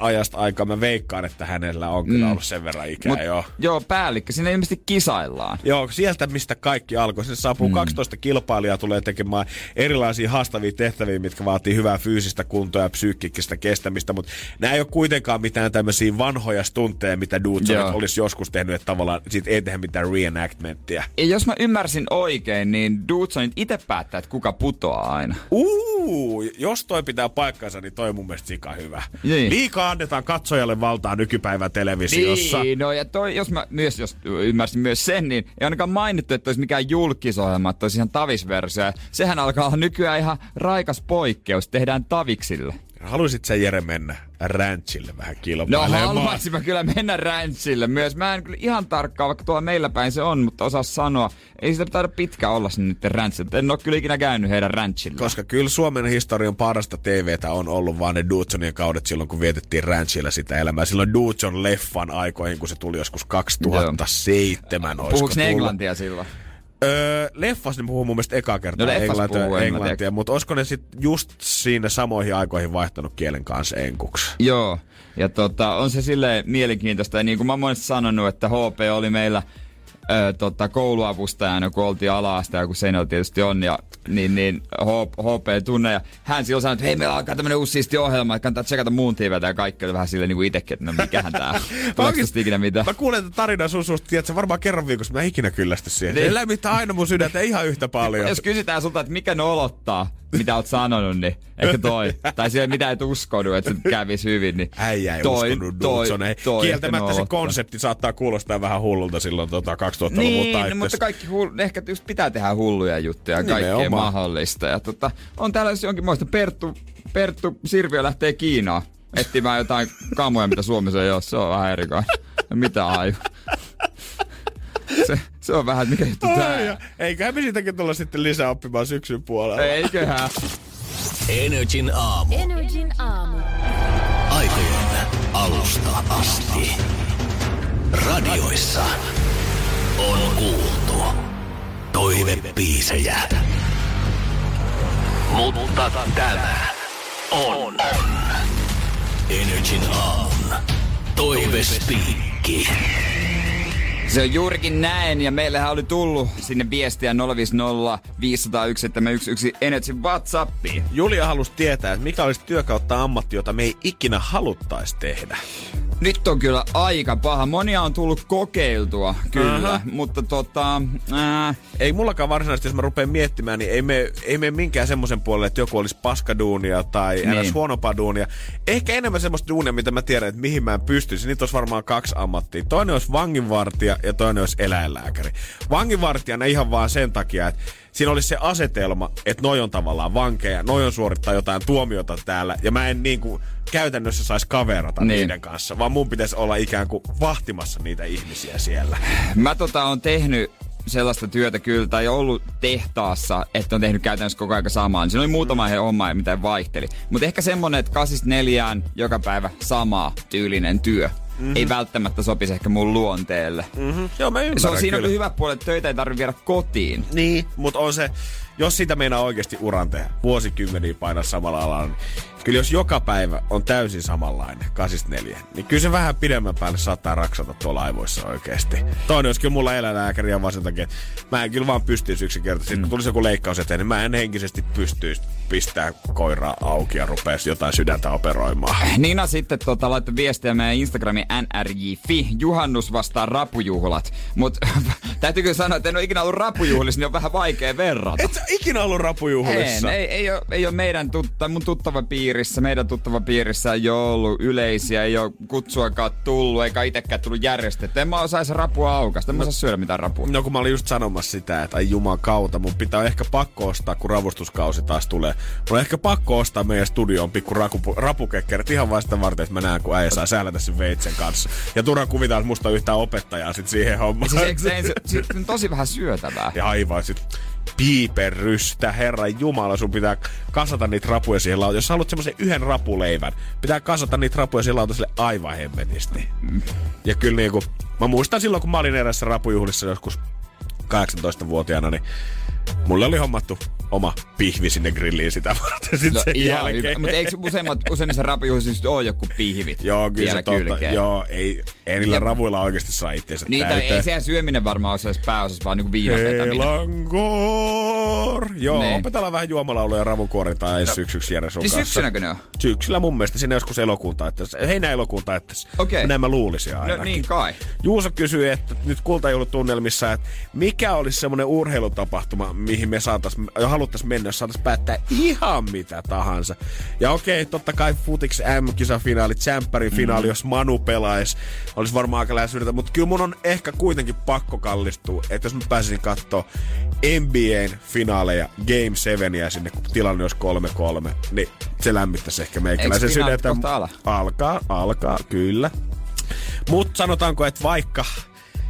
ajasta aikaa mä veikkaan, että hänellä on kyllä ollut sen verran ikää Mut, jo. joo, päällikkö. Siinä ilmeisesti kisaillaan. Joo, sieltä mistä kaikki alkoi. Sinne saapuu mm. 12 kilpailijaa, tulee tekemään erilaisia haastavia tehtäviä, mitkä vaatii hyvää fyysistä kuntoa ja psyykkistä kestämistä, mutta nämä ei ole kuitenkaan mitään tämmöisiä vanhoja stunteja, mitä Joo. olisi joskus tehnyt, että tavallaan siitä ei tehdä mitään reenactmenttia. Ja jos mä ymmärsin oikein, niin Dudesonit itse päättää, että kuka putoaa aina. Uu, jos toi pitää paikkansa, niin toi on mun mielestä sika hyvä. Niin. Liikaa annetaan katsojalle valtaa nykypäivän televisiossa. Niin, no ja toi, jos mä myös, jos ymmärsin myös sen, niin ei ainakaan mainittu, että olisi mikään julkisohjelma, että olisi ihan tavisversio. Sehän alkaa olla nykyään ihan raikas poikkeus, tehdään taviksille. Haluisit sä Jere mennä ranchille vähän No kilpailemaan? haluaisin mä kyllä mennä ranchille myös. Mä en kyllä ihan tarkkaan, vaikka tuolla meillä päin se on, mutta osaa sanoa. Ei sitä taida pitkä olla sinne nyt ranchille. En ole kyllä ikinä käynyt heidän ranchilla. Koska kyllä Suomen historian parasta TVtä on ollut vaan ne Dudsonien kaudet silloin, kun vietettiin ranchilla sitä elämää. Silloin Dudson leffan aikoihin, kun se tuli joskus 2007. olisiko Puhuuko ne englantia silloin? Öö, leffassa ne puhuu mun mielestä ekaa kertaa No leffas englantia, puhuu englantia. englantia mutta olisiko ne sitten just siinä samoihin aikoihin vaihtanut kielen kanssa enkuksi? Joo, ja tota, on se silleen mielenkiintoista. Ja niin kuin mä oon sanonut, että HP oli meillä ö, tota, kouluavustajana, kun oltiin ala ja kun Seinällä tietysti on, ja niin, niin HP tunne. Ja hän silloin sanoi, että hei, meillä alkaa tämmönen uusi siisti ohjelma, että kannattaa tsekata muun TVtä, ja kaikki oli vähän silleen niin kuin itekin, että no mikähän tää on. Tuleeko ikinä mitään? Mä kuulen tätä tarinaa sun suusta, tiedätkö, varmaan kerran viikossa, mä ikinä kyllästy siihen. Niin. Lämmittää aina mun sydäntä ihan yhtä paljon. Jos kysytään sulta, että mikä nolottaa, mitä oot sanonut, niin ehkä toi. tai siellä mitä et uskonut, että se kävisi hyvin, niin Äijä ei toi, uskonut toi. Ei. toi Kieltämättä se konsepti saattaa kuulostaa vähän hullulta silloin tota 2000-luvun Niin, taitteessa. no, mutta kaikki hull, ehkä just pitää tehdä hulluja juttuja ja kaikkea mahdollista. Ja tota, on täällä jos jonkinmoista Perttu, Perttu Sirviö lähtee Kiinaan etsimään jotain kamoja, mitä Suomessa ei ole. Se on vähän erikoinen. Mitä aju? Se, se on vähän, mikä juttu tää Eiköhän me siitäkin tulla sitten lisää oppimaan syksyn puolella. Eiköhän. Energin aamu. Energin aamu. Aikojemme alusta asti. Radioissa on kuultu toivepiisejä. Mutta tämä on Energin aamun toivespiikki. Se on juurikin näin, ja meillähän oli tullut sinne viestiä 050 501 711 Energy WhatsAppiin. Julia halusi tietää, että mikä olisi työkautta ammatti, jota me ei ikinä haluttaisi tehdä. Nyt on kyllä aika paha. Monia on tullut kokeiltua, kyllä. Aha. Mutta tota... Ää, Ei mullakaan varsinaisesti, jos mä rupean miettimään, niin ei me, ei me minkään semmoisen puolelle, että joku olisi paskaduunia tai Niin. niin. ns. huonompaa duunia. Ehkä enemmän semmoista duunia, mitä mä tiedän, että mihin mä en pystyisi. Niitä olisi varmaan kaksi ammattia. Toinen olisi vanginvartija ja toinen olisi eläinlääkäri. Vanginvartijana ihan vaan sen takia, että siinä olisi se asetelma, että noi on tavallaan vankeja, noi on suorittaa jotain tuomiota täällä, ja mä en niin kuin käytännössä saisi kaverata Niin. niiden kanssa, vaan mun pitäisi olla ikään kuin vahtimassa niitä ihmisiä siellä. mä tota on tehnyt sellaista työtä kyllä, tai ollut tehtaassa, että on tehnyt käytännössä koko ajan samaa. Siinä oli muutama he homma, mitä vaihteli. Mutta ehkä semmonen, että kasista neljään joka päivä sama tyylinen työ. Mm-hmm. Ei välttämättä sopisi ehkä mun luonteelle. Mm-hmm. Joo, mä ymmärrän Se on siinä kyllä. hyvä puoli, että töitä ei tarvitse viedä kotiin. Niin, mutta on se, jos sitä meinaa oikeasti uran tehdä, vuosikymmeniä painaa samalla alalla, niin kyllä jos joka päivä on täysin samanlainen, 84, niin kyllä se vähän pidemmän päälle saattaa raksata tuolla aivoissa oikeasti. Toinen olisi kyllä mulla eläinlääkäri ja vaan sen takia, että mä en kyllä vaan pystyisi yksinkertaisesti. Mm. Kun tulisi joku leikkaus eteen, niin mä en henkisesti pystyisi pistää koiraa auki ja rupeaisi jotain sydäntä operoimaan. Niina sitten tota, laittoi viestiä meidän Instagramin nrj.fi. Juhannus vastaa rapujuhlat. Mut täytyy kyllä sanoa, että en ole ikinä ollut rapujuhlissa, niin on vähän vaikea verrata. Et ikinä ollut rapujuhlissa? En, ei, ei, ole, ei ole meidän tutta, mun tuttava piirissä, meidän tuttava piirissä ei ole ollut yleisiä, ei ole kutsuakaan tullut, eikä itsekään tullut järjestetty. En mä osaisi rapua aukasta, en mä osaa syödä mitään rapua. No kun mä olin just sanomassa sitä, että ai juman kautta, mun pitää ehkä pakko ostaa, kun ravustuskausi taas tulee. Mun on ehkä pakko ostaa meidän studioon pikku raku, rapukekkerit ihan vaan sitä varten, että mä näen, kun äijä saa säälätä sen veitsen kanssa. Ja turha kuvitaan, että musta yhtään opettajaa sit siihen hommaan. Siis, eikö, se, se, se, on tosi vähän syötävää. Ja aivan sit piiperrystä, herran jumala, sun pitää kasata niitä rapuja siihen lautaselle. Jos sä haluat semmoisen yhden rapuleivän, pitää kasata niitä rapuja siihen lautaselle aivan hemmetisti. Ja kyllä niinku, mä muistan silloin, kun mä olin erässä rapujuhlissa joskus 18-vuotiaana, niin mulle oli hommattu oma pihvi sinne grilliin sitä varten sit No, sen ihan jälkeen. Mutta eikö useimmat, useimmissa rapujuhlissa just ole joku pihvit Joo, kyllä se totta. kylkeen? Joo, ei, ei niillä Ja- ravuilla oikeasti saa itseensä Niin, tai täyteen. ei sehän syöminen varmaan ole pääosassa, vaan niinku. Elangor! Joo, Niin. opetellaan vähän juomalauluja ravukuorintaa ensi syksyksi Jere sun Niin kanssa. syksynäkö ne on? Syksyllä mun mielestä sinne joskus elokuun taitteessa. Heinä-elokuun taitteessa. Okei. Näin mä luulisin ainakin. No niin kai. Juuso kysyi, että nyt kultajoulutunnelmissa, että mikä olisi semmoinen urheilutapahtuma, mihin me saatais, jo haluttais mennä, jos saatais päättää ihan mitä tahansa. Ja okei, totta kai Futix M-kisafinaali, Tsemppärin finaali, jos Manu pelaisi, olisi varmaan aika lähes mutta kyllä mun on ehkä kuitenkin pakko kallistua, että jos mä pääsisin katsoa NBAn finaaleja, Game 7 sinne, kun tilanne olisi 3-3, niin se lämmittäisi ehkä meikäläisen sydäntä. Alkaa, alkaa, kyllä. Mutta sanotaanko, että vaikka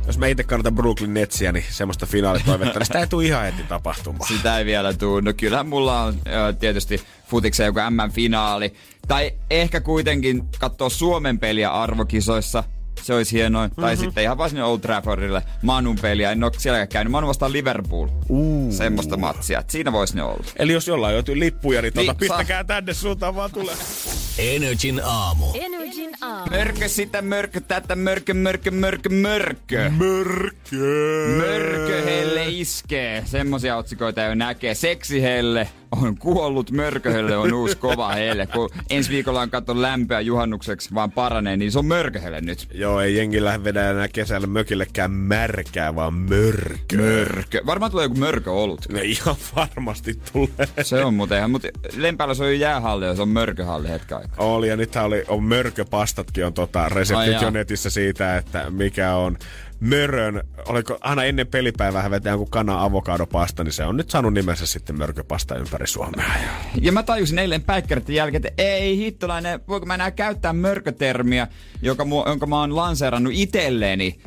jos mä itse kannatan Brooklyn Netsiä, niin semmoista finaalitoivetta, niin sitä ei tule ihan heti tapahtumaan. Sitä ei vielä tuu. No kyllähän mulla on tietysti futiksen joku M-finaali. Tai ehkä kuitenkin katsoa Suomen peliä arvokisoissa. Se olisi hienoa. Mm-hmm. Tai sitten ihan vaan sinne Old Traffordille Manun peliä. En ole siellä käynyt. Manu vastaan Liverpool. Uh. Semmoista matsia. Et siinä voisi ne olla. Eli jos jollain on jotain lippuja, niin, tuota, Niin, pistäkää tänne suuntaan vaan tulee. Energin aamu. Energin aamu. Mörkö sitä, mörkö tätä, mörkö, mörkö, mörkö, mörkö. Mörkö. Mörköhelle iskee. Semmosia otsikoita jo näkee. Seksihelle on kuollut, mörköhelle on uusi kova helle. Kun ensi viikolla on katso lämpöä juhannukseksi vaan paranee, niin se on mörköhelle nyt. Joo, ei jengi lähde vedä enää kesällä mökillekään märkää, vaan mörkö. Mörkö. Varmaan tulee joku mörköolut. No ihan varmasti tulee. Se on muuten ihan, mutta Lempäällä se on jäähalli ja se on mörköhalli hetken aikaa. Oli, ja nythän oli, on mörköpastatkin on tota, Ai reseptit jaa. jo netissä siitä, että mikä on mörön, oliko aina ennen pelipäivää vetää joku kana avokadopasta, niin se on nyt saanut nimensä sitten mörköpasta ympäri Suomea. Ja mä tajusin eilen päikkäreiden jälkeen, että ei hittolainen, voiko mä enää käyttää mörkötermiä, joka mu, jonka mä oon lanseerannut itselleni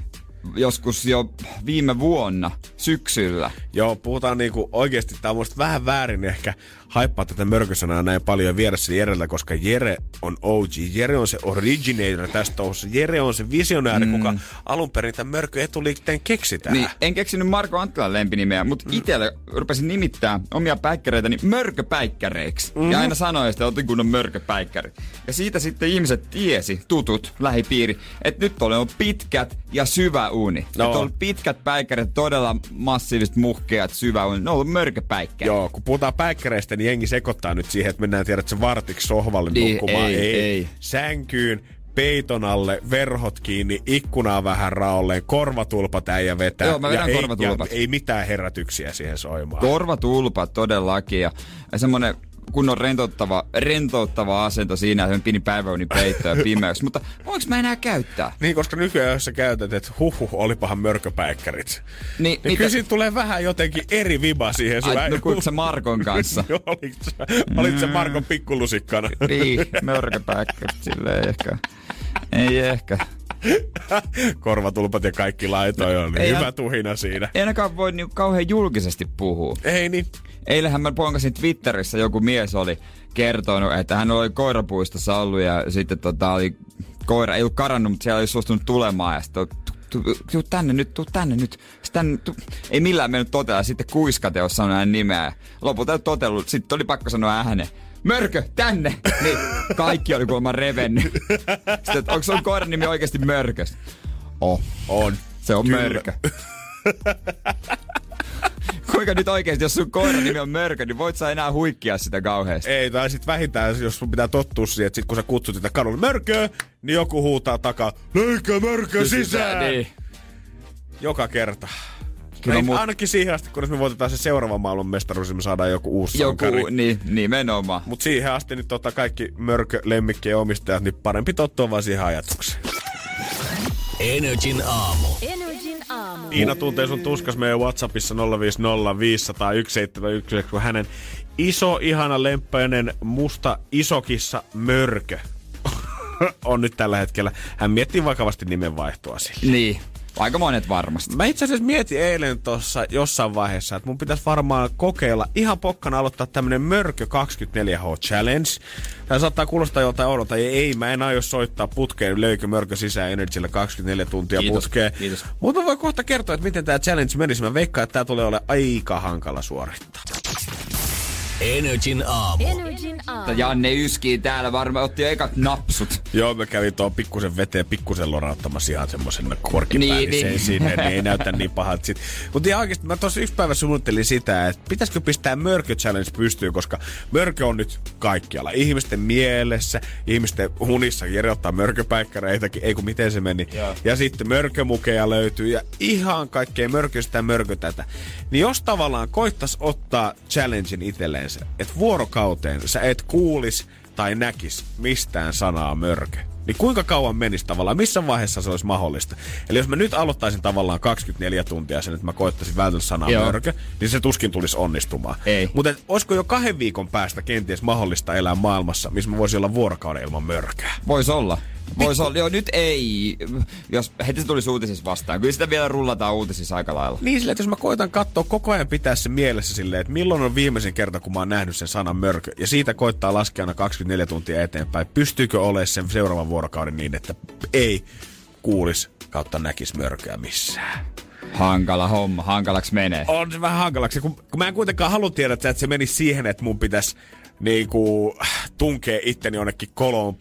joskus jo viime vuonna syksyllä. Joo, puhutaan niinku oikeesti, tää on musta vähän väärin ehkä haippaa tätä mörkösanaa näin paljon se Jerellä, koska Jere on OG. Jere on se originator tästä touhussa. Jere on se visionääri, mm. kuka alun perin tämän mörkö etuliikteen keksi tähän. Niin, en keksinyt Marko Anttilan lempinimeä, mutta mm. itselle rupesin nimittää omia päikkäreitäni mörköpäikkäreiksi. Mm. Ja aina sanoin, että otin kunnon mörköpäikkäri. Ja siitä sitten ihmiset tiesi, tutut, lähipiiri, että nyt oli on pitkät ja syvä uni. No. On pitkät päikkärit, todella massiiviset muhkeat syvä uni. Ne on ollut mörköpäikkäri. Joo, kun puhutaan päikkäreistä, niin jengi sekoittaa nyt siihen, että mennään tiedät se vartiksi sohvalle Niin, nukkumaan. ei, ei. Sänkyyn, peiton alle, verhot kiinni, ikkunaa vähän raolleen, korvatulpat äijä vetää. Joo, mä vedän ja korvatulpat. Ei, ja ei mitään herätyksiä siihen soimaan. Korvatulpat todellakin ja, ja semmonen kunnon rentouttava, rentouttava asento siinä, että pieni päiväuni peitto ja pimeys. Mutta voinko mä enää käyttää? Niin, koska nykyään jos sä käytät, että huhhuh, olipahan mörköpäikkärit. Niin, Niin kyllä siitä tulee vähän jotenkin eri viba siihen. sun Ai, äi- nukuitko sä Markon kanssa? Olit sä, olit sä Markon pikkulusikkana. Niin, mörköpäikkä, silleen ehkä. Ei ehkä. Korvatulpat ja kaikki laitoja on, niin Ei hyvä tuhina siinä. Ei ainakaan voi niinku kauhean julkisesti puhua. Ei niin. Eilähän mä ponkasin Twitterissä, joku mies oli kertonut, että hän oli koirapuistossa ollut ja sitten tota oli koira, ei ollut karannut, mutta siellä oli suostunut tulemaan ja sitten tu- tuu, tuu tänne nyt, tuu tänne nyt. Sitten tuu. Ei millään mennyt totella, sitten kuiskateos sanoi hänen nimeä. Lopulta ei totellut, sitten oli pakko sanoa ääneen. Mörkö, tänne! Niin kaikki oli kuulemma revennyt. Sitten, onko sun koiran nimi oikeasti Mörkös? Oh, On. se on Kyllä. Mörkö. Kuinka nyt oikeesti, jos sun koiran nimi on Mörkö, niin voit sä enää huikkia sitä kauheasti? Ei, tai sit vähintään, jos sun pitää tottua siihen, että sit kun sä kutsut sitä kadulle mörköä, niin joku huutaa takaa, löykää mörkö sisään! Niin. Joka kerta. Kyllä Ei, mut- Ainakin siihen asti, kunnes me voitetaan se seuraava maailmanmestaruus, niin me saadaan joku uusi Joku, sankari. niin, nimenomaan. Mut siihen asti niin tota, kaikki mörkö lemmikkien omistajat, niin parempi tottua vaan siihen ajatukseen. Energin aamu. Energin aamu. Iina tuntee sun tuskas meidän Whatsappissa 050 500 171, kun hänen iso, ihana, lemppäinen, musta isokissa mörkö on nyt tällä hetkellä. Hän miettii vakavasti nimenvaihtoa sille. Niin. Aika monet varmasti. Mä itse asiassa mietin eilen tuossa jossain vaiheessa, että mun pitäisi varmaan kokeilla ihan pokkana aloittaa tämmönen Mörkö 24H Challenge. Tämä saattaa kuulostaa joltain oudolta, ja ei, mä en aio soittaa putkeen löykö Mörkö sisään Energyllä 24 tuntia Kiitos, putkeen. kiitos. Mutta mä voin kohta kertoa, että miten tämä challenge menisi. Mä veikkaan, että tämä tulee olemaan aika hankala suorittaa. Energin aamu. Energin aamu. Janne yskii täällä varmaan otti jo ekat napsut. Joo, mä kävin tuon pikkusen veteen pikkusen lorauttamassa ihan semmoisen korkipäällisen Niin, niin, niin. sinne, niin ei näytä niin pahalta sit. Mutta ihan oikeesti mä tuossa yksi päivä suunnittelin sitä, että pitäisikö pistää Mörkö Challenge pystyyn, koska Mörkö on nyt kaikkialla. Ihmisten mielessä, ihmisten unissa, Jere ottaa mörköpäikkäreitäkin, ei kun miten se meni. Joo. Ja sitten mörkömukeja löytyy ja ihan kaikkea mörköstä ja mörkötätä. Niin jos tavallaan koittas ottaa challengein itselleensä, että vuorokauteen sä et kuulis tai näkis mistään sanaa mörkö. Niin kuinka kauan menisi tavallaan, missä vaiheessa se olisi mahdollista? Eli jos mä nyt aloittaisin tavallaan 24 tuntia sen, että mä koittaisin vältellä sanaa Joo. mörkö, niin se tuskin tulisi onnistumaan. Ei. Mutta olisiko jo kahden viikon päästä kenties mahdollista elää maailmassa, missä mä voisin olla vuorokauden ilman mörkää? Vois olla. Vois olla. Joo, nyt ei. Jos heti se tulisi uutisissa vastaan. Kyllä sitä vielä rullataan uutisissa aika lailla. Niin silleen, että jos mä koitan katsoa koko ajan pitää se mielessä silleen, että milloin on viimeisen kerta, kun mä oon nähnyt sen sanan mörkö, ja siitä koittaa laskea aina 24 tuntia eteenpäin, pystyykö olemaan sen seuraavan vuorokauden niin, että ei kuulis kautta näkis mörköä missään. Hankala homma. Hankalaksi menee. On se vähän hankalaksi, kun, kun mä en kuitenkaan halua tiedä, että se menisi siihen, että mun pitäisi niinku, tunkea itteni jonnekin koloon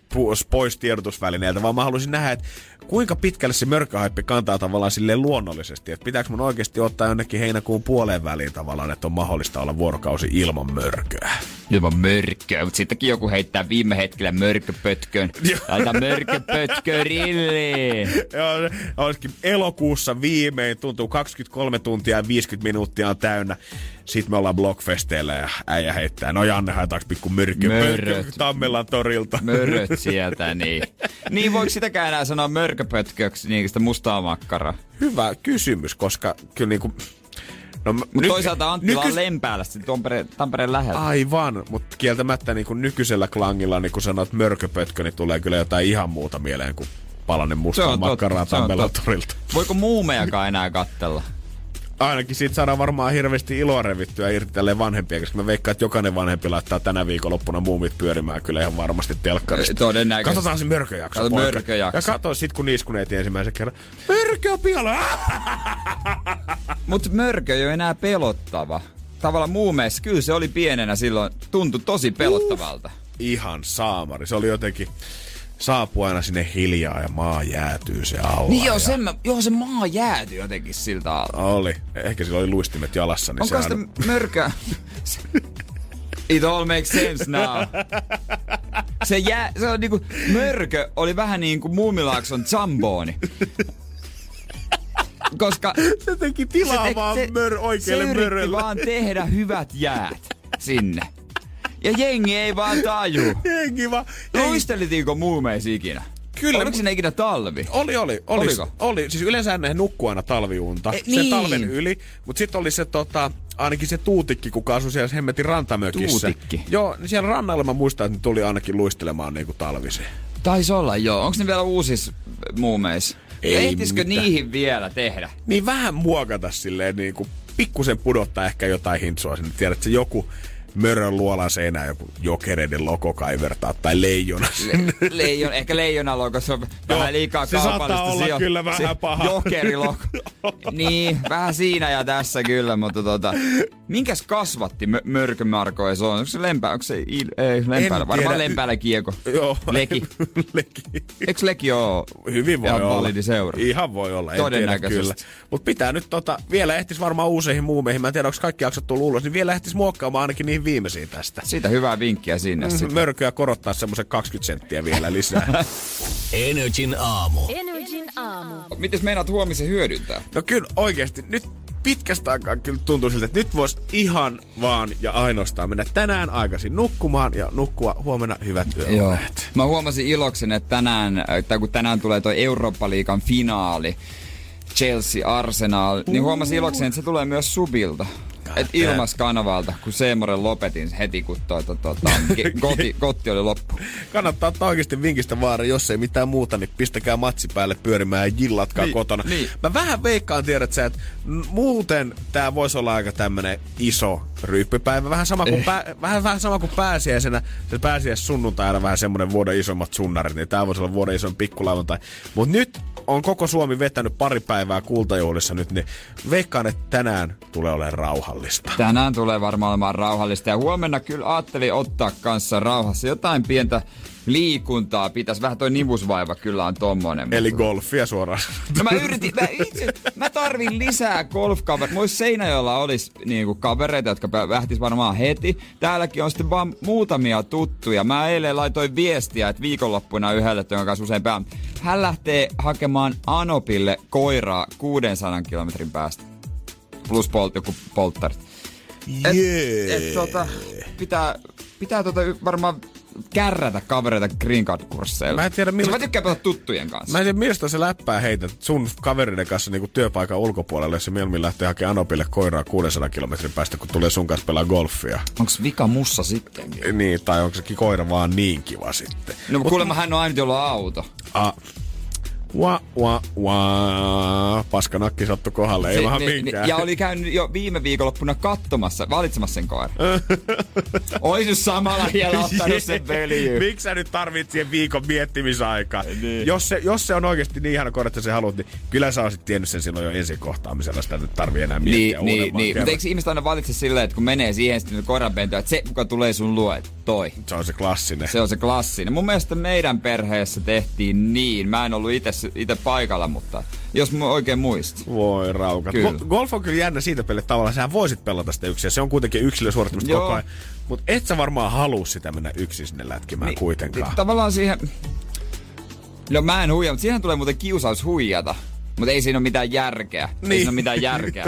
pois tiedotusvälineeltä, vaan mä haluaisin nähdä, että kuinka pitkälle se mörköhaippi kantaa tavallaan silleen luonnollisesti. Että pitääkö mun oikeasti ottaa jonnekin heinäkuun puoleen väliin tavallaan, että on mahdollista olla vuorokausi ilman mörköä. Ilman mörkköä, mutta sittenkin joku heittää viime hetkellä mörköpötkön. Laita mörköpötkö rilliin. Joo, olisikin elokuussa viimein, tuntuu 23 tuntia ja 50 minuuttia on täynnä. Sitten me ollaan Blockfesteillä ja äijä heittää, no Janne haetaanko pikku mörkö, mörkö Tammelan torilta. Möröt sieltä, niin. Niin voiko sitäkään enää sanoa mörköpötköksi, niin sitä mustaa makkaraa? Hyvä kysymys, koska kyllä niinku... No, Mutta toisaalta Anttila on Lempäällä, sitten Tampereen, Tampereen lähellä. Aivan, mutta kieltämättä niin kuin nykyisellä klangilla, niin kun sanot mörköpötkö, niin tulee kyllä jotain ihan muuta mieleen kuin palanen mustaa makkaraa totta. torilta. Voiko muumejakaan enää kattella? Ainakin siitä saadaan varmaan hirveästi iloa revittyä irti tälleen vanhempia, koska mä veikkaan, että jokainen vanhempi laittaa tänä viikonloppuna muumit pyörimään kyllä ihan varmasti telkkarista. Todennäköisesti. Katsotaan se mörköjakso, Kato poika. mörköjakso. Ja katso sit, kun niiskuneet ensimmäisen kerran. Mörkö on pihalla! Mutta mörkö ei ole enää pelottava. Tavallaan muumeissa, kyllä se oli pienenä silloin, tuntui tosi pelottavalta. Ihan saamari. Se oli jotenkin saapua aina sinne hiljaa ja maa jäätyy se alla. Niin joo, ja- sen mä, joo, se maa jäätyi jotenkin siltä alta. Oli. Ehkä sillä oli luistimet jalassa. Niin Onko sitä mörkää? It all makes sense now. Se, jää, se on niinku, mörkö oli vähän niin kuin Muumilaakson Zamboni. Koska Se teki tilaa tek- vaan mör, oikealle se mörölle. vaan tehdä hyvät jäät sinne. Ja jengi ei vaan taju. Jengi vaan. Jengi- Luistelitiinko muumeisi ikinä? Kyllä, Oliko siinä ikinä talvi? Oli, oli. Oli, Oliko? oli. Siis yleensä ne nukkuu aina talviunta. E, se niin. talven yli. Mutta sitten oli se tota, ainakin se tuutikki, kuka asui siellä hemmetin rantamökissä. Tuutikki? Joo, niin siellä rannalla mä muistan, että ne tuli ainakin luistelemaan niinku talvisin. Taisi olla, joo. Onko ne vielä uusis muumeis? Ei Ehtisikö mitään. niihin vielä tehdä? Niin vähän muokata silleen niinku, pikkusen pudottaa ehkä jotain hintsua sinne. Tiedät, että se joku mörön luolan seinään joku jokereiden logo kaivertaa tai leijona. Le- leijon, ehkä leijonalogo, se on vähän liikaa se saattaa kaupallista. olla sijo- kyllä vähän se paha. Jokerilogo. niin, vähän siinä ja tässä kyllä, mutta tota, minkäs kasvatti mö- mörkömarkoja se on? Onko se lempää? Onko se il- ei, lempäällä? Varmaan tiedä. lempäällä kieko. Joo. Leki. Leki. Eikö Leki oo Hyvin voi olla. validi seura? Ihan voi olla, en tiedä Todennäköisesti. kyllä. Mutta pitää nyt tota, vielä ehtis varmaan uusiin muumeihin. Mä en tiedä, onko kaikki jaksot tullut ulos, niin vielä ehtis muokkaamaan ainakin niihin viimeisiin tästä. Siitä hyvää vinkkiä sinne Mm, sitten. Mörköä korottaa semmoisen 20 senttiä vielä lisää. Energin aamu. Energin aamu. Mites meinaat huomisen hyödyntää? no kyllä oikeasti, nyt pitkästä aikaa kyllä tuntuu siltä, että nyt voisi ihan vaan ja ainoastaan mennä tänään aikaisin nukkumaan ja nukkua huomenna hyvät Joo. yöunet. Mä huomasin iloksen, että tänään, tai kun tänään tulee toi Eurooppa-liigan finaali, Chelsea Arsenal, niin huomasin iloksen, että se tulee myös subilta. Et ilmaskanavalta, kun Seemoren lopetin heti, kun toi, toi, toi, toi, koti, kotti oli loppu. Kannattaa ottaa oikeasti vinkistä vaara, jos ei mitään muuta, niin pistäkää matsi päälle pyörimään ja jillatkaa Niin, kotona. niin. Mä vähän veikkaan, tiedät sä, että muuten tää voisi olla aika tämmönen iso ryyppypäivä. Vähän sama kuin, Eh. pää, vähän, vähän sama kuin pääsiäisenä. Se pääsiäis sunnuntaina vähän semmonen vuoden isommat sunnarit, niin tää voisi olla vuoden isoin pikkulauantai. Mut nyt on koko Suomi vetänyt pari päivää kultajuhlissa nyt, niin veikkaan, että tänään tulee olemaan rauhallista. Tänään tulee varmaan olemaan rauhallista ja huomenna kyllä ajattelin ottaa kanssa rauhassa jotain pientä liikuntaa. Pitäisi vähän toi nivusvaiva kyllä on tommonen. Eli mutta- golfia suoraan. No mä yritin, mä, itse, mä tarvin lisää golfkavereita. Muissa Seinäjoella olisi niinku kavereita, jotka lähtis varmaan heti. Täälläkin on sitten vaan muutamia tuttuja. Mä eilen laitoin viestiä, että viikonloppuna yhdelle, jonka kanssa usein pään. Hän lähtee hakemaan Anopille koiraa 600 kilometrin päästä. Plus polt, joku polttarit. Et, et, tota, pitää, pitää tota varmaan kärrätä kavereita green card-kursseilla. Mä en tiedä, millä- Mä tykkään pelata tuttujen kanssa. Mä en tiedä, mistä se läppää heitä sun kaveriden kanssa niin työpaikan ulkopuolelle, jos se mieluummin lähtee hakemaan Anopille koiraa 600 kilometrin päästä, kun tulee sun kanssa pelaa golfia. Onks vika mussa sitten? Niin, tai onko se koira vaan niin kiva sitten? No Mut, kuulemma hän on ainut, jolla on auto. A, wa, wa, wa. Paskanakki sattu kohdalle, ei vaan niin, minkään. ja oli käynyt jo viime viikonloppuna katsomassa, valitsemassa sen koiran. Ois nyt samalla vielä ottanut sen veljyyn. Miksi sä nyt tarvit siihen viikon miettimisaikaa? Niin. Jos, se, jos se on oikeasti niin ihana koira, että sä haluat, niin kyllä sä olisit tiennyt sen silloin jo ensi-kohtaamisella. Sitä nyt tarvii enää miettiä Niin, niin, niin. Mutta eikö ihmiset aina valitse silleen, että kun menee siihen sitten koiranpentoon, että se, kuka tulee sun luo, että toi. Se on se klassinen. Se on se klassinen. Mun mielestä meidän perheessä tehtiin niin. Mä en ollut itse paikalla, mutta jos mä oikein muistin. Voi raukat. Kyllä. Go- golf on kyllä jännä siitä pelille tavallaan. Sähän voisit pelata sitä yksin. Se on kuitenkin yksilösuorittamista koko ajan. Mutta et sä varmaan halua sitä mennä yksin sinne lätkimään niin, kuitenkaan. Tavallaan siihen... No mä en huijaa, mutta siihen tulee muuten kiusaus huijata. Mutta ei siinä ole mitään järkeä. Niin. Ei siinä ole mitään järkeä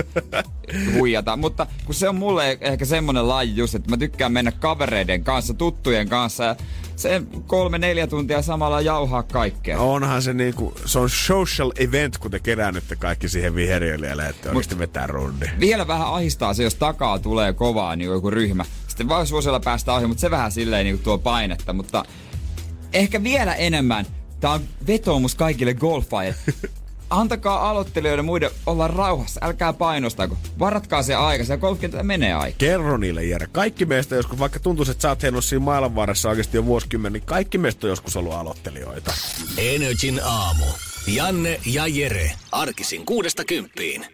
huijata. Mutta kun se on mulle ehkä semmonen laji just, että mä tykkään mennä kavereiden kanssa, tuttujen kanssa. Ja se kolme, neljä tuntia samalla jauhaa kaikkea. Onhan se niinku, se on social event, kun te keräännytte kaikki siihen viheriölle ja lähdette oikeasti vetää rundi. Vielä vähän ahistaa se, jos takaa tulee kovaa niin joku ryhmä. Sitten vaan suosilla päästä ohi, mutta se vähän silleen niin tuo painetta. Mutta ehkä vielä enemmän, tää on vetoomus kaikille golfaajille. Antakaa aloittelijoiden muiden olla rauhassa, älkää painostako. Varatkaa se aika, se golfkenttä menee aika. Kerro niille, Jere. Kaikki meistä joskus, vaikka tuntuisi, että sä oot heilunut siinä maailman varressa oikeasti jo vuosikymmen, niin kaikki meistä on joskus ollut aloittelijoita. Energin aamu. Janne ja Jere. Arkisin kuudesta kymppiin.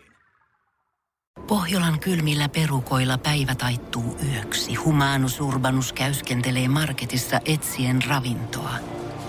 Pohjolan kylmillä perukoilla päivä taittuu yöksi. Humanus Urbanus käyskentelee marketissa etsien ravintoa.